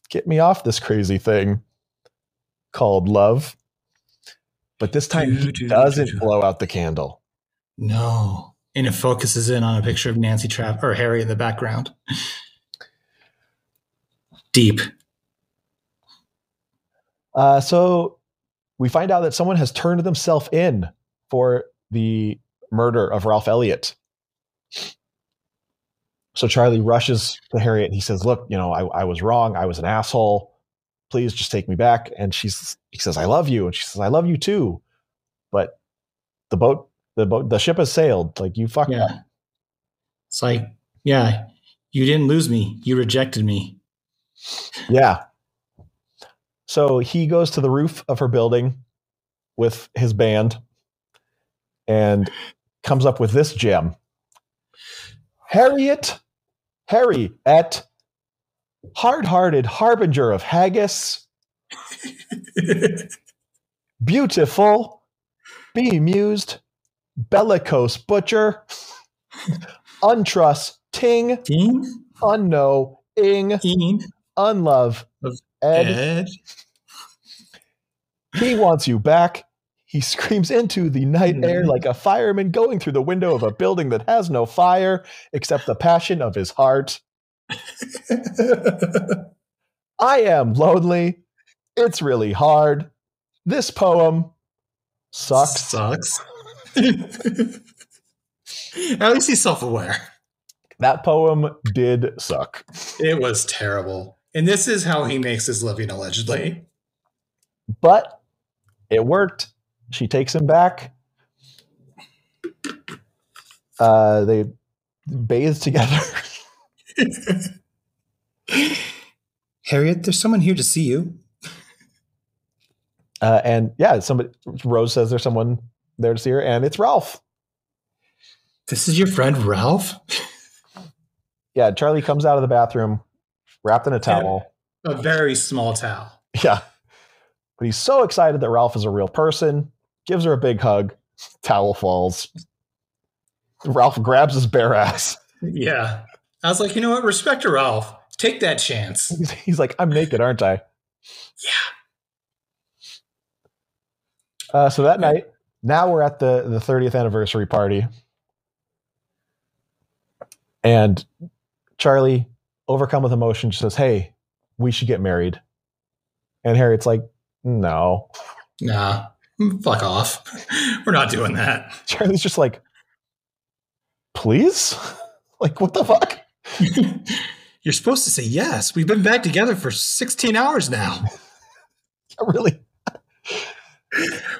[SPEAKER 1] get me off this crazy thing called love. But this time he
[SPEAKER 2] do, do,
[SPEAKER 1] doesn't blow out the candle.
[SPEAKER 2] No. And it focuses in on a picture of Nancy Trapp or Harry in the background. Deep.
[SPEAKER 1] Uh, so we find out that someone has turned themselves in for the murder of Ralph Elliott. So Charlie rushes to Harriet and he says, "Look, you know, I, I was wrong. I was an asshole. Please just take me back." And she's he says, "I love you," and she says, "I love you too." But the boat, the boat, the ship has sailed. Like you fucked up.
[SPEAKER 2] Yeah. It's like, yeah, you didn't lose me. You rejected me.
[SPEAKER 1] Yeah. So he goes to the roof of her building with his band and comes up with this gem. Harriet, Harry at hard-hearted harbinger of haggis, beautiful, bemused, bellicose butcher, untrusting,
[SPEAKER 2] Ding?
[SPEAKER 1] unknowing,
[SPEAKER 2] ing,
[SPEAKER 1] unlove.
[SPEAKER 2] Of
[SPEAKER 1] Ed,
[SPEAKER 2] Ed.
[SPEAKER 1] he wants you back. He screams into the night mm-hmm. air like a fireman going through the window of a building that has no fire except the passion of his heart. I am lonely. It's really hard. This poem sucks.
[SPEAKER 2] Sucks. At least he's self-aware.
[SPEAKER 1] That poem did suck.
[SPEAKER 2] It was terrible. And this is how he makes his living, allegedly.
[SPEAKER 1] But it worked. She takes him back. Uh, they bathe together.
[SPEAKER 2] Harriet, there's someone here to see you.
[SPEAKER 1] Uh, and yeah, somebody Rose says there's someone there to see her, and it's Ralph.
[SPEAKER 2] This is your friend Ralph?
[SPEAKER 1] Yeah, Charlie comes out of the bathroom wrapped in a towel.
[SPEAKER 2] A very small towel.
[SPEAKER 1] Yeah. But he's so excited that Ralph is a real person, gives her a big hug, towel falls. Ralph grabs his bare ass.
[SPEAKER 2] Yeah. I was like, you know what? Respect to Ralph. Take that chance.
[SPEAKER 1] He's, he's like, I'm naked, aren't I?
[SPEAKER 2] Yeah.
[SPEAKER 1] Uh, so that night, now we're at the, the 30th anniversary party. And Charlie, overcome with emotion, says, Hey, we should get married. And Harriet's like, No.
[SPEAKER 2] Nah. Fuck off. We're not doing that.
[SPEAKER 1] Charlie's just like, Please? like, what the fuck?
[SPEAKER 2] You're supposed to say yes. We've been back together for 16 hours now.
[SPEAKER 1] Oh, really?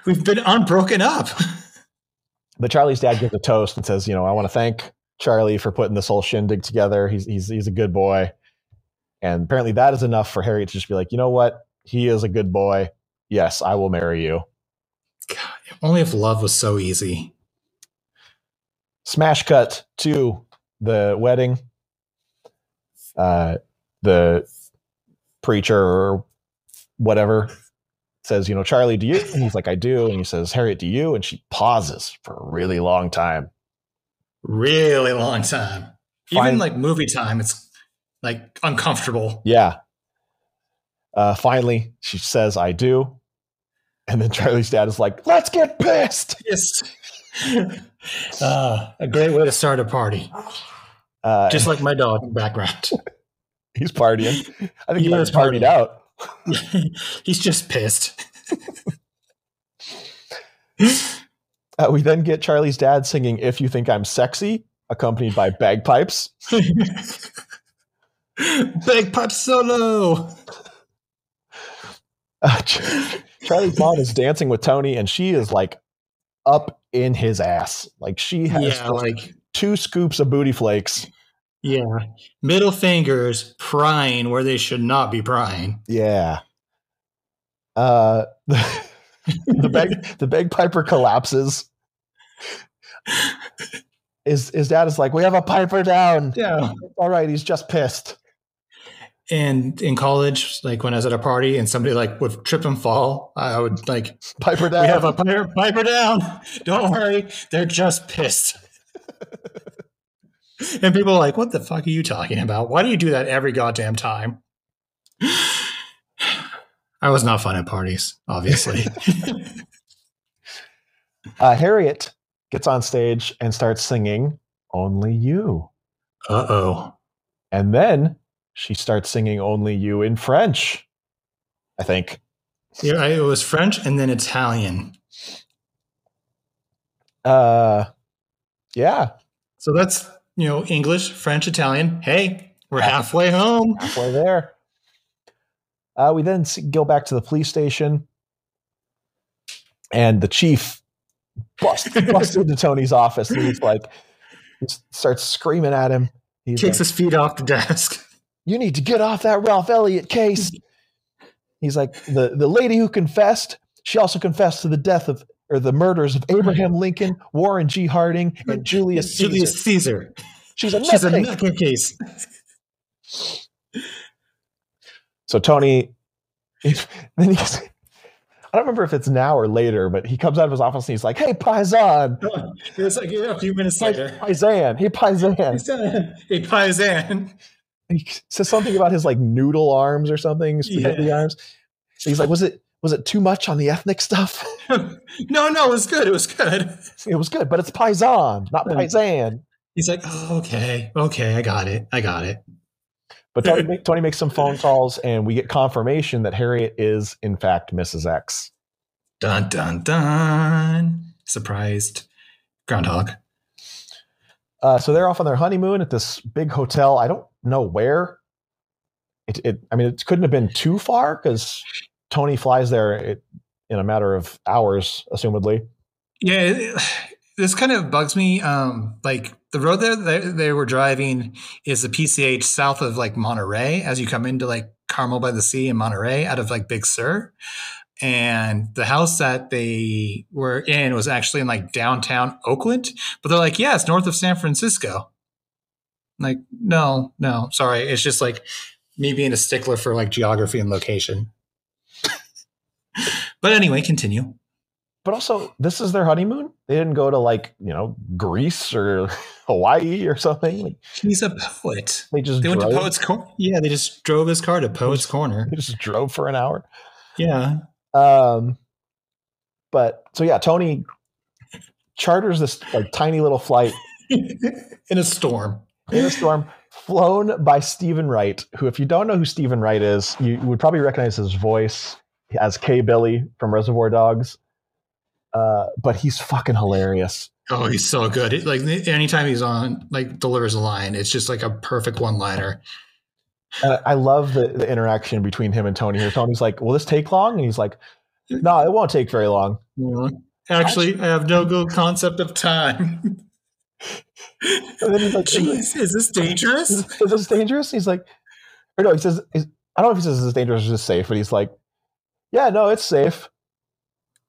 [SPEAKER 2] We've been unbroken up.
[SPEAKER 1] But Charlie's dad gives a toast and says, You know, I want to thank Charlie for putting this whole shindig together. He's, he's, he's a good boy. And apparently that is enough for Harriet to just be like, You know what? He is a good boy. Yes, I will marry you.
[SPEAKER 2] God, only if love was so easy.
[SPEAKER 1] Smash cut to the wedding. Uh, the preacher or whatever says, you know, Charlie, do you? And he's like, I do. And he says, Harriet, do you? And she pauses for a really long time.
[SPEAKER 2] Really long time.
[SPEAKER 1] Fine.
[SPEAKER 2] Even like movie time, it's like uncomfortable.
[SPEAKER 1] Yeah. Uh, finally, she says, I do. And then Charlie's dad is like, let's get pissed.
[SPEAKER 2] Yes. uh, a great way to start a party.
[SPEAKER 1] Uh,
[SPEAKER 2] Just like my dog in the background.
[SPEAKER 1] he's partying. I think
[SPEAKER 2] He
[SPEAKER 1] he
[SPEAKER 2] is
[SPEAKER 1] partied
[SPEAKER 2] partying.
[SPEAKER 1] out.
[SPEAKER 2] He's just pissed.
[SPEAKER 1] Uh, we then get Charlie's dad singing If You Think I'm Sexy, accompanied by bagpipes.
[SPEAKER 2] Bagpipe solo.
[SPEAKER 1] Uh, Charlie's mom is dancing with Tony, and she is like up in his ass. Like she has
[SPEAKER 2] Yeah, like
[SPEAKER 1] two scoops of booty flakes.
[SPEAKER 2] yeah, middle fingers prying where they should not be prying.
[SPEAKER 1] Yeah. Uh, the, the bag the bagpiper collapses. His his dad is like, "We have a piper down."
[SPEAKER 2] Yeah.
[SPEAKER 1] All right, he's just pissed.
[SPEAKER 2] And in college, like when I was at a party and somebody like would trip and fall, I would like,
[SPEAKER 1] Piper down.
[SPEAKER 2] we have a piper, piper down. Don't worry, they're just pissed. and people are like, what the fuck are you talking about? Why do you do that every goddamn time? I was not fun at parties, obviously.
[SPEAKER 1] uh, Harriet gets on stage and starts singing "Only You,"
[SPEAKER 2] uh oh.
[SPEAKER 1] and then she starts singing "Only You" in French. I think.
[SPEAKER 2] Yeah, it was French and then Italian.
[SPEAKER 1] Uh, yeah,
[SPEAKER 2] So that's, you know, English, French, Italian. Hey, we're halfway home.
[SPEAKER 1] halfway there. Uh, we then go back to the police station, and the chief busts, busts into Tony's office, and he's like, he starts screaming at him. He
[SPEAKER 2] Kicks
[SPEAKER 1] like,
[SPEAKER 2] his feet off the desk.
[SPEAKER 1] "You need to get off that Ralph Elliott case." He's like, "the the lady who confessed, she also confessed to the death of." Or the murders of Abraham Lincoln, Warren G. Harding, and Julius Caesar.
[SPEAKER 2] Julius Caesar.
[SPEAKER 1] She's a
[SPEAKER 2] She's a
[SPEAKER 1] nutcase.
[SPEAKER 2] nutcase.
[SPEAKER 1] So Tony, then he's, I don't remember if it's now or later, but he comes out of his office and he's like, "Hey, Paisan,
[SPEAKER 2] It was like a few minutes later.
[SPEAKER 1] Paisan, hey Paisan."
[SPEAKER 2] Hey, Paisan.
[SPEAKER 1] he says something about his like noodle arms or something, spaghetti
[SPEAKER 2] Yeah.
[SPEAKER 1] arms. He's like, was it was it too much on the ethnic stuff?
[SPEAKER 2] no, no, it was good. It was good.
[SPEAKER 1] it was good, but it's paisan, not paisan.
[SPEAKER 2] He's like, oh, okay, okay, I got it. I got it.
[SPEAKER 1] But Tony, Tony makes some phone calls, and we get confirmation that Harriet is in fact Mrs. X.
[SPEAKER 2] Dun dun dun. Surprised. Groundhog.
[SPEAKER 1] Uh, so they're off on their honeymoon at this big hotel. I don't know where. It, it I mean, it couldn't have been too far because Tony flies there in a matter of hours, assumedly.
[SPEAKER 2] Yeah, this kind of bugs me. Um, like the road there they, were driving is the PCH south of like Monterey as you come into like Carmel by the Sea in Monterey out of like Big Sur. And the house that they were in was actually in like downtown Oakland, but they're like, yeah, it's north of San Francisco. Like, no, no, sorry. It's just like me being a stickler for like geography and location. But anyway, continue.
[SPEAKER 1] But also, this is their honeymoon. They didn't go to like you know Greece or Hawaii or something. Like,
[SPEAKER 2] He's a poet.
[SPEAKER 1] they just
[SPEAKER 2] They went to
[SPEAKER 1] drove.
[SPEAKER 2] Poets Corner. Yeah, they just drove his car to Poets Corner.
[SPEAKER 1] They just drove for an hour.
[SPEAKER 2] Yeah.
[SPEAKER 1] Um, but so yeah, Tony charters this like tiny little flight
[SPEAKER 2] In a storm.
[SPEAKER 1] in a storm, flown by Steven Wright, who, if you don't know who Steven Wright is, you would probably recognize his voice as K. Billy from Reservoir Dogs. Uh, but he's fucking hilarious.
[SPEAKER 2] Oh, he's so good. It, like anytime he's on, like delivers a line, it's just like a perfect one liner.
[SPEAKER 1] And I love the, the interaction between him and Tony here. Tony's like, Will this take long? And he's like, No, it won't take very long.
[SPEAKER 2] Actually, I have no good concept of time.
[SPEAKER 1] And then he's like,
[SPEAKER 2] Jeez, is this dangerous?
[SPEAKER 1] is, is this dangerous? He's like, or no, he says, I don't know if he says it's dangerous or just safe, but he's like, yeah, no, it's safe.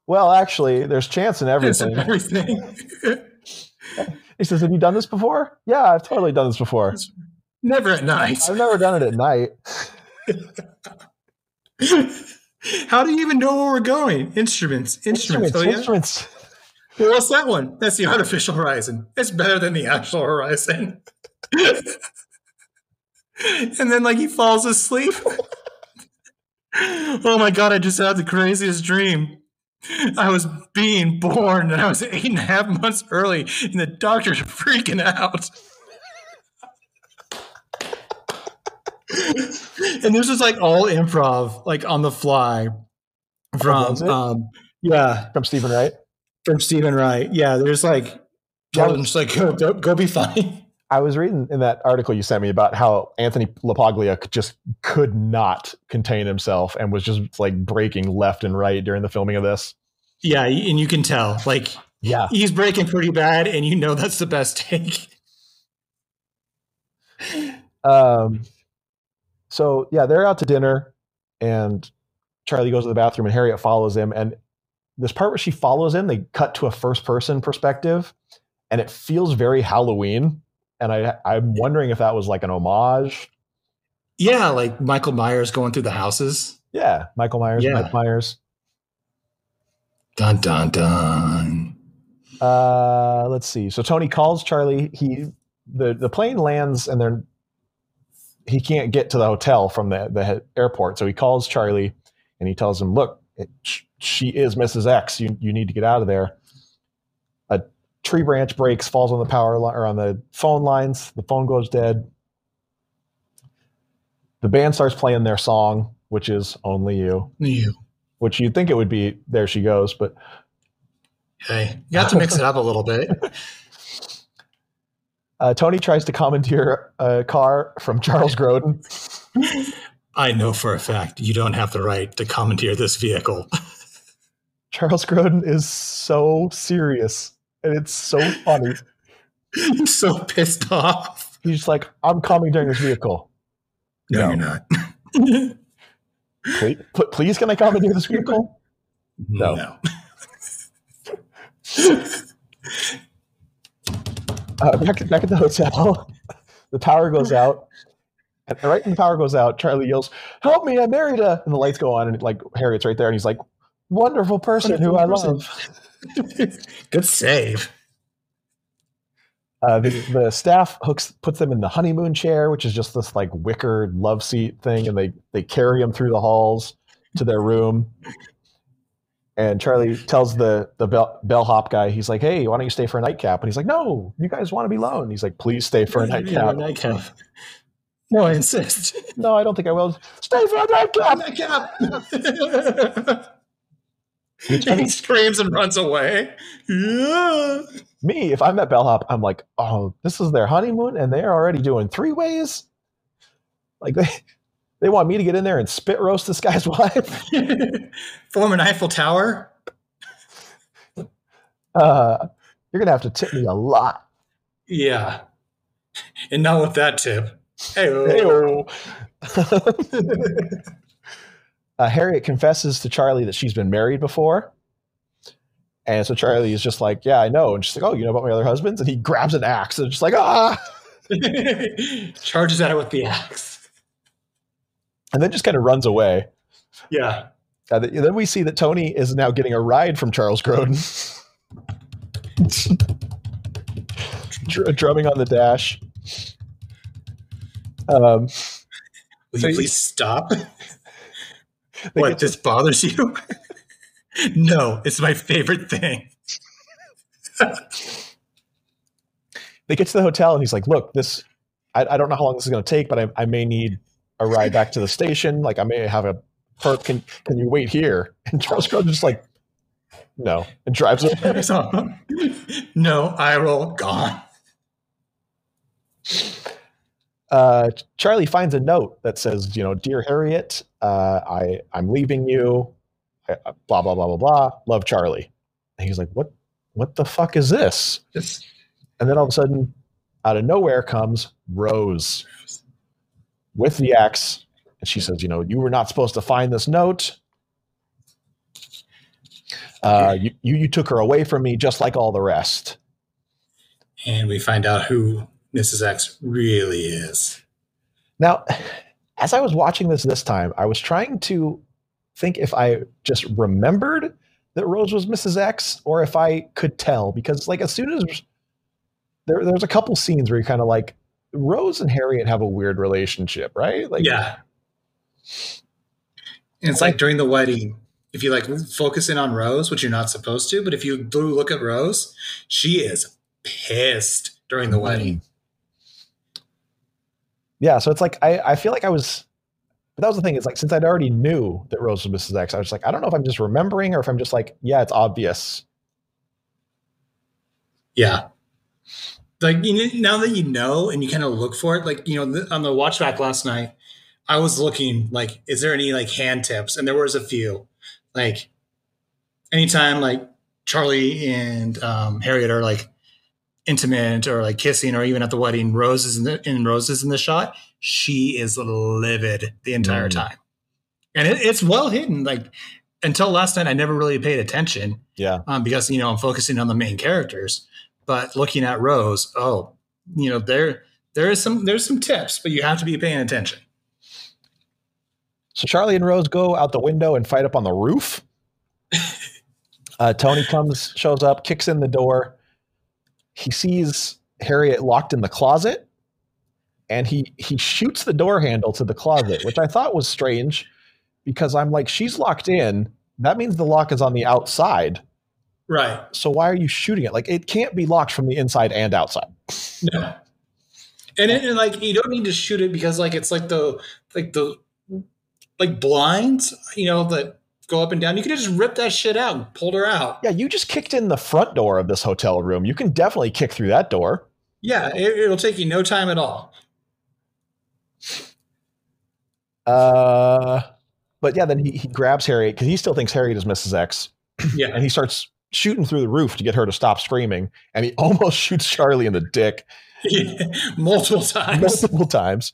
[SPEAKER 1] Well, actually, there's chance in everything.
[SPEAKER 2] everything.
[SPEAKER 1] He says, have you done this before? Yeah, I've totally done this before.
[SPEAKER 2] Never at night.
[SPEAKER 1] I've never done it at night.
[SPEAKER 2] How do you even know where we're going? Instruments, instruments.
[SPEAKER 1] Instruments,
[SPEAKER 2] Oh, yeah?
[SPEAKER 1] instruments.
[SPEAKER 2] Well, what's that one? That's the artificial horizon. It's better than the actual horizon. and then, like, he falls asleep. Oh my god! I just had the craziest dream. I was being born, and I was eight and a half months early, and the doctors are freaking out. and this is like all improv, like on the fly from
[SPEAKER 1] was
[SPEAKER 2] um, yeah
[SPEAKER 1] From Steven Wright.
[SPEAKER 2] from Steven Wright. Yeah, there's like Jordan's like go, go, go be funny.
[SPEAKER 1] I was reading in that article you sent me about how Anthony LaPaglia just could not contain himself and was just like breaking left and right during the filming of this.
[SPEAKER 2] Yeah, and you can tell like
[SPEAKER 1] Yeah.
[SPEAKER 2] he's breaking pretty bad, and you know that's the best take.
[SPEAKER 1] Um, so yeah, they're out to dinner, and Charlie goes to the bathroom, and Harriet follows him. And this part where she follows him, they cut to a first person perspective, and it feels very Halloween. And I, I'm wondering if that was like an homage.
[SPEAKER 2] Yeah, like Michael Myers going through the houses.
[SPEAKER 1] Yeah, Michael Myers,
[SPEAKER 2] Yeah.
[SPEAKER 1] Mike Myers.
[SPEAKER 2] Dun dun dun.
[SPEAKER 1] Uh, let's see. So Tony calls Charlie. He the the plane lands, and they're he can't get to the hotel from the the airport. So he calls Charlie, and he tells him, "Look, it, she is Mrs. X. You you need to get out of there." Tree branch breaks, falls on the power line or on the phone lines. The phone goes dead. The band starts playing their song, which is "Only You,"
[SPEAKER 2] You.
[SPEAKER 1] which you'd think it would be "There She Goes," but
[SPEAKER 2] Hey, you have to mix it up a little bit.
[SPEAKER 1] Uh, Tony tries to commandeer a car from Charles Grodin.
[SPEAKER 2] I know for a fact you don't have the right to commandeer this vehicle.
[SPEAKER 1] Charles Grodin is so serious and it's so funny.
[SPEAKER 2] I'm so pissed off.
[SPEAKER 1] He's just like, I'm commandeering this vehicle.
[SPEAKER 2] No,
[SPEAKER 1] No.
[SPEAKER 2] you're not.
[SPEAKER 1] Please, pl- please can I commandeer this vehicle? No. Uh, back, back at the hotel, the power goes out. And right when the power goes out, Charlie yells, Help me, I married a. And the lights go on, and like Harriet's right there, and he's like, Wonderful person who I
[SPEAKER 2] person."
[SPEAKER 1] love.
[SPEAKER 2] Good save.
[SPEAKER 1] Uh, the, the staff hooks puts them in the honeymoon chair, which is just this like wicker love seat thing, and they they carry them through the halls to their room. And Charlie tells the the bell, bellhop guy, he's like, "Hey, why don't you stay for a nightcap?" And he's like, "No, you guys want to be alone." He's like, "Please stay for a nightcap."
[SPEAKER 2] nightcap. No, I insist.
[SPEAKER 1] no, I don't think I will. Stay for a nightcap.
[SPEAKER 2] Nightcap. he screams and runs away. Yeah.
[SPEAKER 1] Me, if I'm at bellhop, I'm like, "Oh, this is their honeymoon, and they're already doing three ways." Like they they want me to get in there and spit roast this guy's wife.
[SPEAKER 2] Form an Eiffel Tower.
[SPEAKER 1] Uh, you're gonna have to tip me a lot.
[SPEAKER 2] Yeah. And not with that tip. Hey.
[SPEAKER 1] Uh, Harriet confesses to Charlie that she's been married before. And so Charlie is just like, Yeah, I know. And she's like, Oh, you know about my other husbands? And he grabs an axe and just like, Ah.
[SPEAKER 2] charges at it with the axe.
[SPEAKER 1] And then just kind of runs away.
[SPEAKER 2] Yeah.
[SPEAKER 1] Uh, then we see that Tony is now getting a ride from Charles Grodin, Dr- drumming on the dash. Um,
[SPEAKER 2] Will you- please stop? What, this bothers you? no, it's my favorite thing.
[SPEAKER 1] they get to the hotel and he's like, "Look, this I, I don't know how long this is going to take, but I, I may need a ride back to the station. Like, I may have a perk. Can can you wait here?" And Charles Grodin's just like, "No," and drives away.
[SPEAKER 2] No, I roll gone.
[SPEAKER 1] Uh, Charlie finds a note that says, "You know, dear Harriet, uh, I I'm leaving you. I- blah blah blah blah blah. Love, Charlie." And he's like, "What? What the fuck is this?" And then all of a sudden, out of nowhere comes Rose with the axe. And she says, You know, you were not supposed to find this note. Uh, you, you, you took her away from me just like all the rest.
[SPEAKER 2] and we find out who Mrs. X really is.
[SPEAKER 1] Now, as I was watching this this time, I was trying to think if I just remembered that Rose was Mrs. X or if I could tell. Because, like, as soon as there, there's a couple scenes where you're kind of like, Rose and Harriet have a weird relationship, right? Like,
[SPEAKER 2] Yeah. And it's like during the wedding, if you like focus in on Rose, which you're not supposed to, but if you do look at Rose, she is pissed during the mm-hmm. wedding.
[SPEAKER 1] Yeah, so it's like I, I feel like I was but that was the thing, is like since I'd already knew that Rose was Mrs. X, I was like, I don't know if I'm just remembering or if I'm just like, yeah, it's obvious.
[SPEAKER 2] Yeah. Like you know, now that you know and you kind of look for it, like you know, on the watch back last night, I was looking like, is there any like hand tips? And there was a few. Like anytime like Charlie and um, Harriet are like intimate or like kissing or even at the wedding, roses in the in Rose is in the shot, she is livid the entire
[SPEAKER 1] Mm.
[SPEAKER 2] time. And it, it's well hidden. Like until last night, I never really paid attention
[SPEAKER 1] Yeah.
[SPEAKER 2] um, because you know I'm focusing on the main characters. But looking at Rose, oh, you know there there is some there's some tips, but you have to be paying attention.
[SPEAKER 1] So Charlie and Rose go out the window and fight up on the roof. Uh, Tony comes, shows up, kicks in the door. He sees Harriet locked in the closet, and he he shoots the door handle to the closet, which I thought was strange because I'm like, she's locked in. That means the lock is on the outside.
[SPEAKER 2] Right.
[SPEAKER 1] So why are you shooting it? Like it can't be locked from the inside and outside.
[SPEAKER 2] No. And, it, and like you don't need to shoot it because like it's like the like the like blinds, you know, that go up and down. You could just rip that shit out and pulled her out.
[SPEAKER 1] Yeah, you just kicked in the front door of this hotel room. You can definitely kick through that door.
[SPEAKER 2] Yeah, it, it'll take you no time at all.
[SPEAKER 1] Uh, but yeah, then he, he grabs Harriet because he still thinks Harriet is Mrs. X,
[SPEAKER 2] Yeah.
[SPEAKER 1] and he starts shooting through the roof to get her to stop screaming, and he almost shoots Charlie in the dick
[SPEAKER 2] Multiple times.
[SPEAKER 1] multiple times.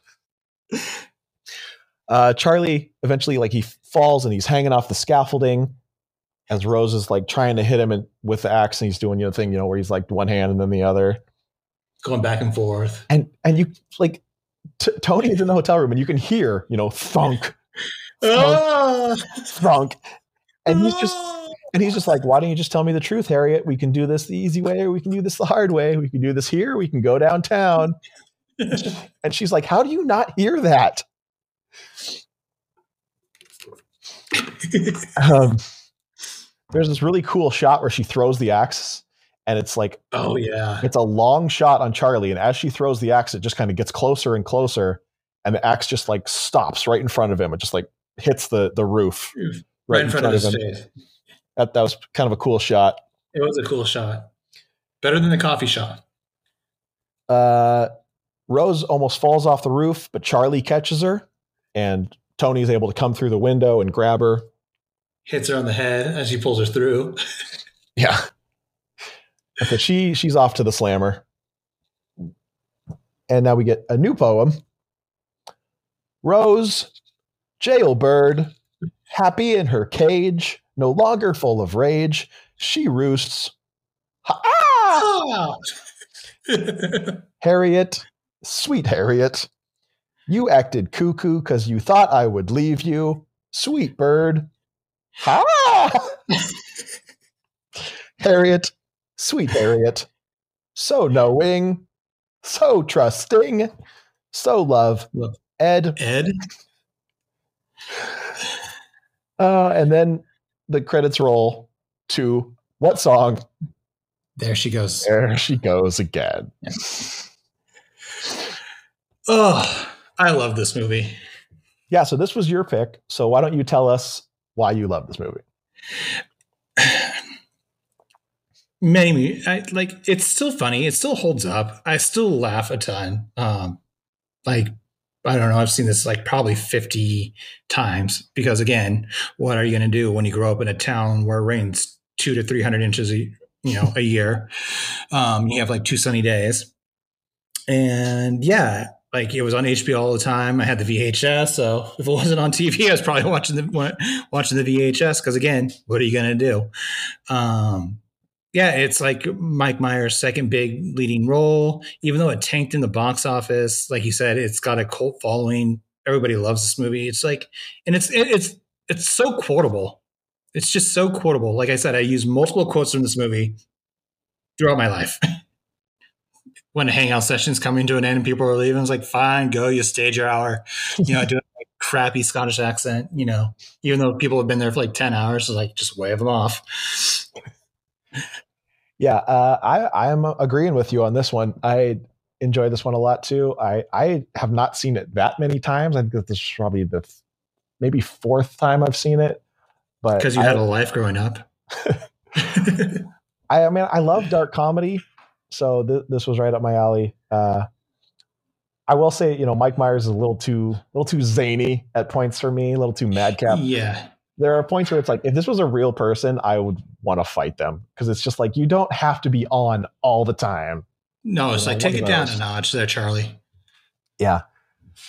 [SPEAKER 1] Uh, Charlie eventually, like, he falls and he's hanging off the scaffolding as Rose is like trying to hit him in, with the axe, and he's doing you know thing, you know, where he's like one hand and then the other,
[SPEAKER 2] Going back and forth.
[SPEAKER 1] and and you like t- Tony is in the hotel room, and you can hear you know thunk,
[SPEAKER 2] Ah!
[SPEAKER 1] thunk, and he's just And he's just like, why don't you just tell me the truth, Harriet? We can do this the easy way, or we can do this the hard way. We can do this here, we can go downtown. and she's like, how do you not hear that? um, there's this really cool shot where she throws the axe and it's like
[SPEAKER 2] oh yeah.
[SPEAKER 1] it's a long shot on charlie and as she throws the axe it just kind of gets closer and closer and the axe just like stops right in front of him. It just like hits the the roof
[SPEAKER 2] right, right in front, front, of his face.
[SPEAKER 1] That, that was kind of a cool shot.
[SPEAKER 2] It was a cool shot. Better than the coffee shot.
[SPEAKER 1] Uh rose almost falls off the roof but charlie catches her and tony is able to come through the window and grab her
[SPEAKER 2] hits her on the head as she pulls her through
[SPEAKER 1] yeah so she she's off to the slammer. And now we get a new poem. Rose, jailbird, happy in her cage, no longer full of rage, she roosts. Ah! Harriet, sweet Harriet, you acted cuckoo because you thought I would leave you. Sweet bird. Ha! Harriet, Sweet Harriet, so knowing, so trusting, so love. Ed.
[SPEAKER 2] Ed.
[SPEAKER 1] Uh, and then the credits roll to what song?
[SPEAKER 2] There she goes.
[SPEAKER 1] There she goes again.
[SPEAKER 2] oh, I love this movie.
[SPEAKER 1] Yeah, so this was your pick. So why don't you tell us why you love this movie?
[SPEAKER 2] many I, like it's still funny it still holds up i still laugh a ton um like i don't know i've seen this like probably 50 times because again what are you going to do when you grow up in a town where it rains two to 300 inches a, you know a year um you have like two sunny days and yeah like it was on HBO all the time. I had the VHS, so if it wasn't on TV, I was probably watching the watching the VHS. Because again, what are you to do? Um, yeah, it's like Mike Myers' second big leading role. Even though it tanked in the box office, like you said, it's got a cult following. Everybody loves this movie. It's like, and it's it's it's so quotable. It's just so quotable. Like I said, I use multiple quotes from this movie throughout my life. when the hangout session's coming to an end and people are leaving, it's like, fine, go, you stage your hour. You know, I do a like, crappy Scottish accent, you know, even though people have been there for like 10 hours, it's like just wave them off.
[SPEAKER 1] Yeah, uh, I I am agreeing with you on this one. I enjoy this one a lot too. I I have not seen it that many times. I think this is probably the maybe fourth time I've seen it. But
[SPEAKER 2] because you I, had a life growing up.
[SPEAKER 1] I, I mean, I love dark comedy, so th- this was right up my alley. Uh, I will say, you know, Mike Myers is a little too, a little too zany at points for me, a little too madcap.
[SPEAKER 2] Yeah,
[SPEAKER 1] there are points where it's like if this was a real person, I would want to fight them because it's just like you don't have to be on all the time.
[SPEAKER 2] No, it's you know, like take it down a notch there, Charlie.
[SPEAKER 1] Yeah,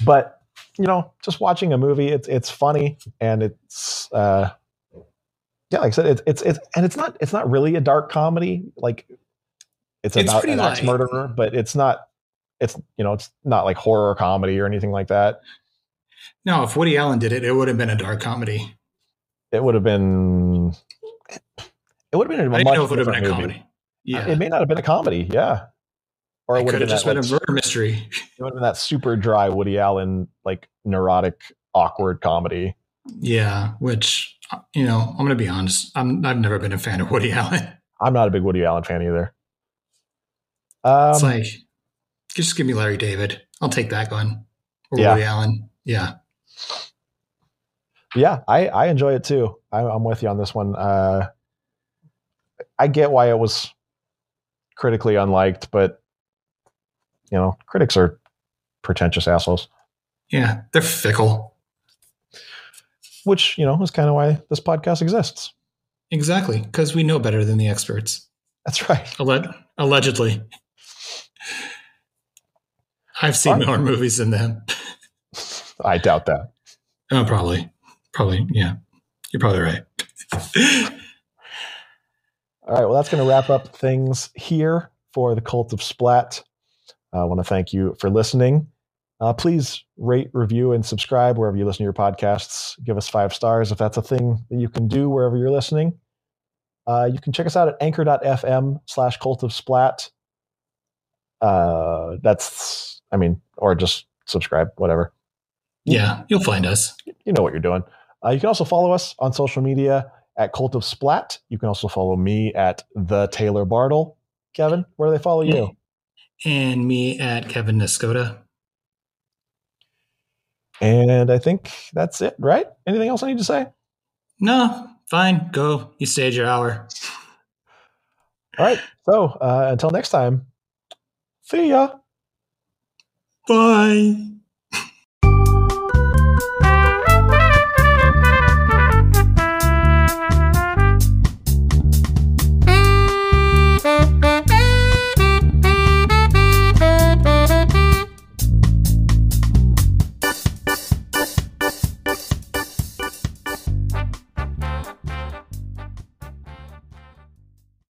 [SPEAKER 1] but you know, just watching a movie, it's it's funny and it's uh, yeah, like I said, it's it's it's and it's not it's not really a dark comedy. Like it's, it's about an axe murderer, but it's not. It's you know, it's not like horror comedy or anything like that.
[SPEAKER 2] No, if Woody Allen did it, it would have been a dark comedy
[SPEAKER 1] it would have been it would have been a I much know it would have been a movie. comedy. Uh, yeah, it may not have been a comedy. Yeah,
[SPEAKER 2] or it, it would have just been like, a murder mystery.
[SPEAKER 1] It would have been that super dry Woody Allen, like neurotic, awkward comedy.
[SPEAKER 2] Yeah, which uh, you know, I'm going to be honest. I'm I've never been a fan of Woody Allen.
[SPEAKER 1] I'm not a big Woody Allen fan either.
[SPEAKER 2] Um, it's like just give me Larry David. I'll take that one. Or yeah. Woody Allen. Yeah
[SPEAKER 1] yeah, I, I enjoy it too. I, am with you on this one. Uh, I get why it was critically unliked, but you know, critics are pretentious assholes.
[SPEAKER 2] Yeah, they're fickle.
[SPEAKER 1] Which you know is kind of why this podcast exists.
[SPEAKER 2] Exactly, because we know better than the experts.
[SPEAKER 1] That's right.
[SPEAKER 2] Alleg- allegedly, I've seen more movies than them.
[SPEAKER 1] I doubt that.
[SPEAKER 2] Oh, probably. Probably, yeah. You're probably right.
[SPEAKER 1] All right. Well, that's going to wrap up things here for the Cult of Splat. I want to thank you for listening. Uh, please rate, review, and subscribe wherever you listen to your podcasts. Give us five stars if that's a thing that you can do wherever you're listening. Uh, you can check us out at anchor.fm slash cult of splat. Uh, that's, I mean, or just subscribe, whatever.
[SPEAKER 2] Yeah, you'll find us.
[SPEAKER 1] You know what you're doing. Uh, you can also follow us on social media at Cult of Splat. You can also follow me at the Taylor Bartle. Kevin, where do they follow you?
[SPEAKER 2] And me at Kevin Nescoda.
[SPEAKER 1] And I think that's it, right? Anything else I need to say?
[SPEAKER 2] No, fine. Go. You stayed your hour.
[SPEAKER 1] All right. So uh, until next time, see ya.
[SPEAKER 2] Bye.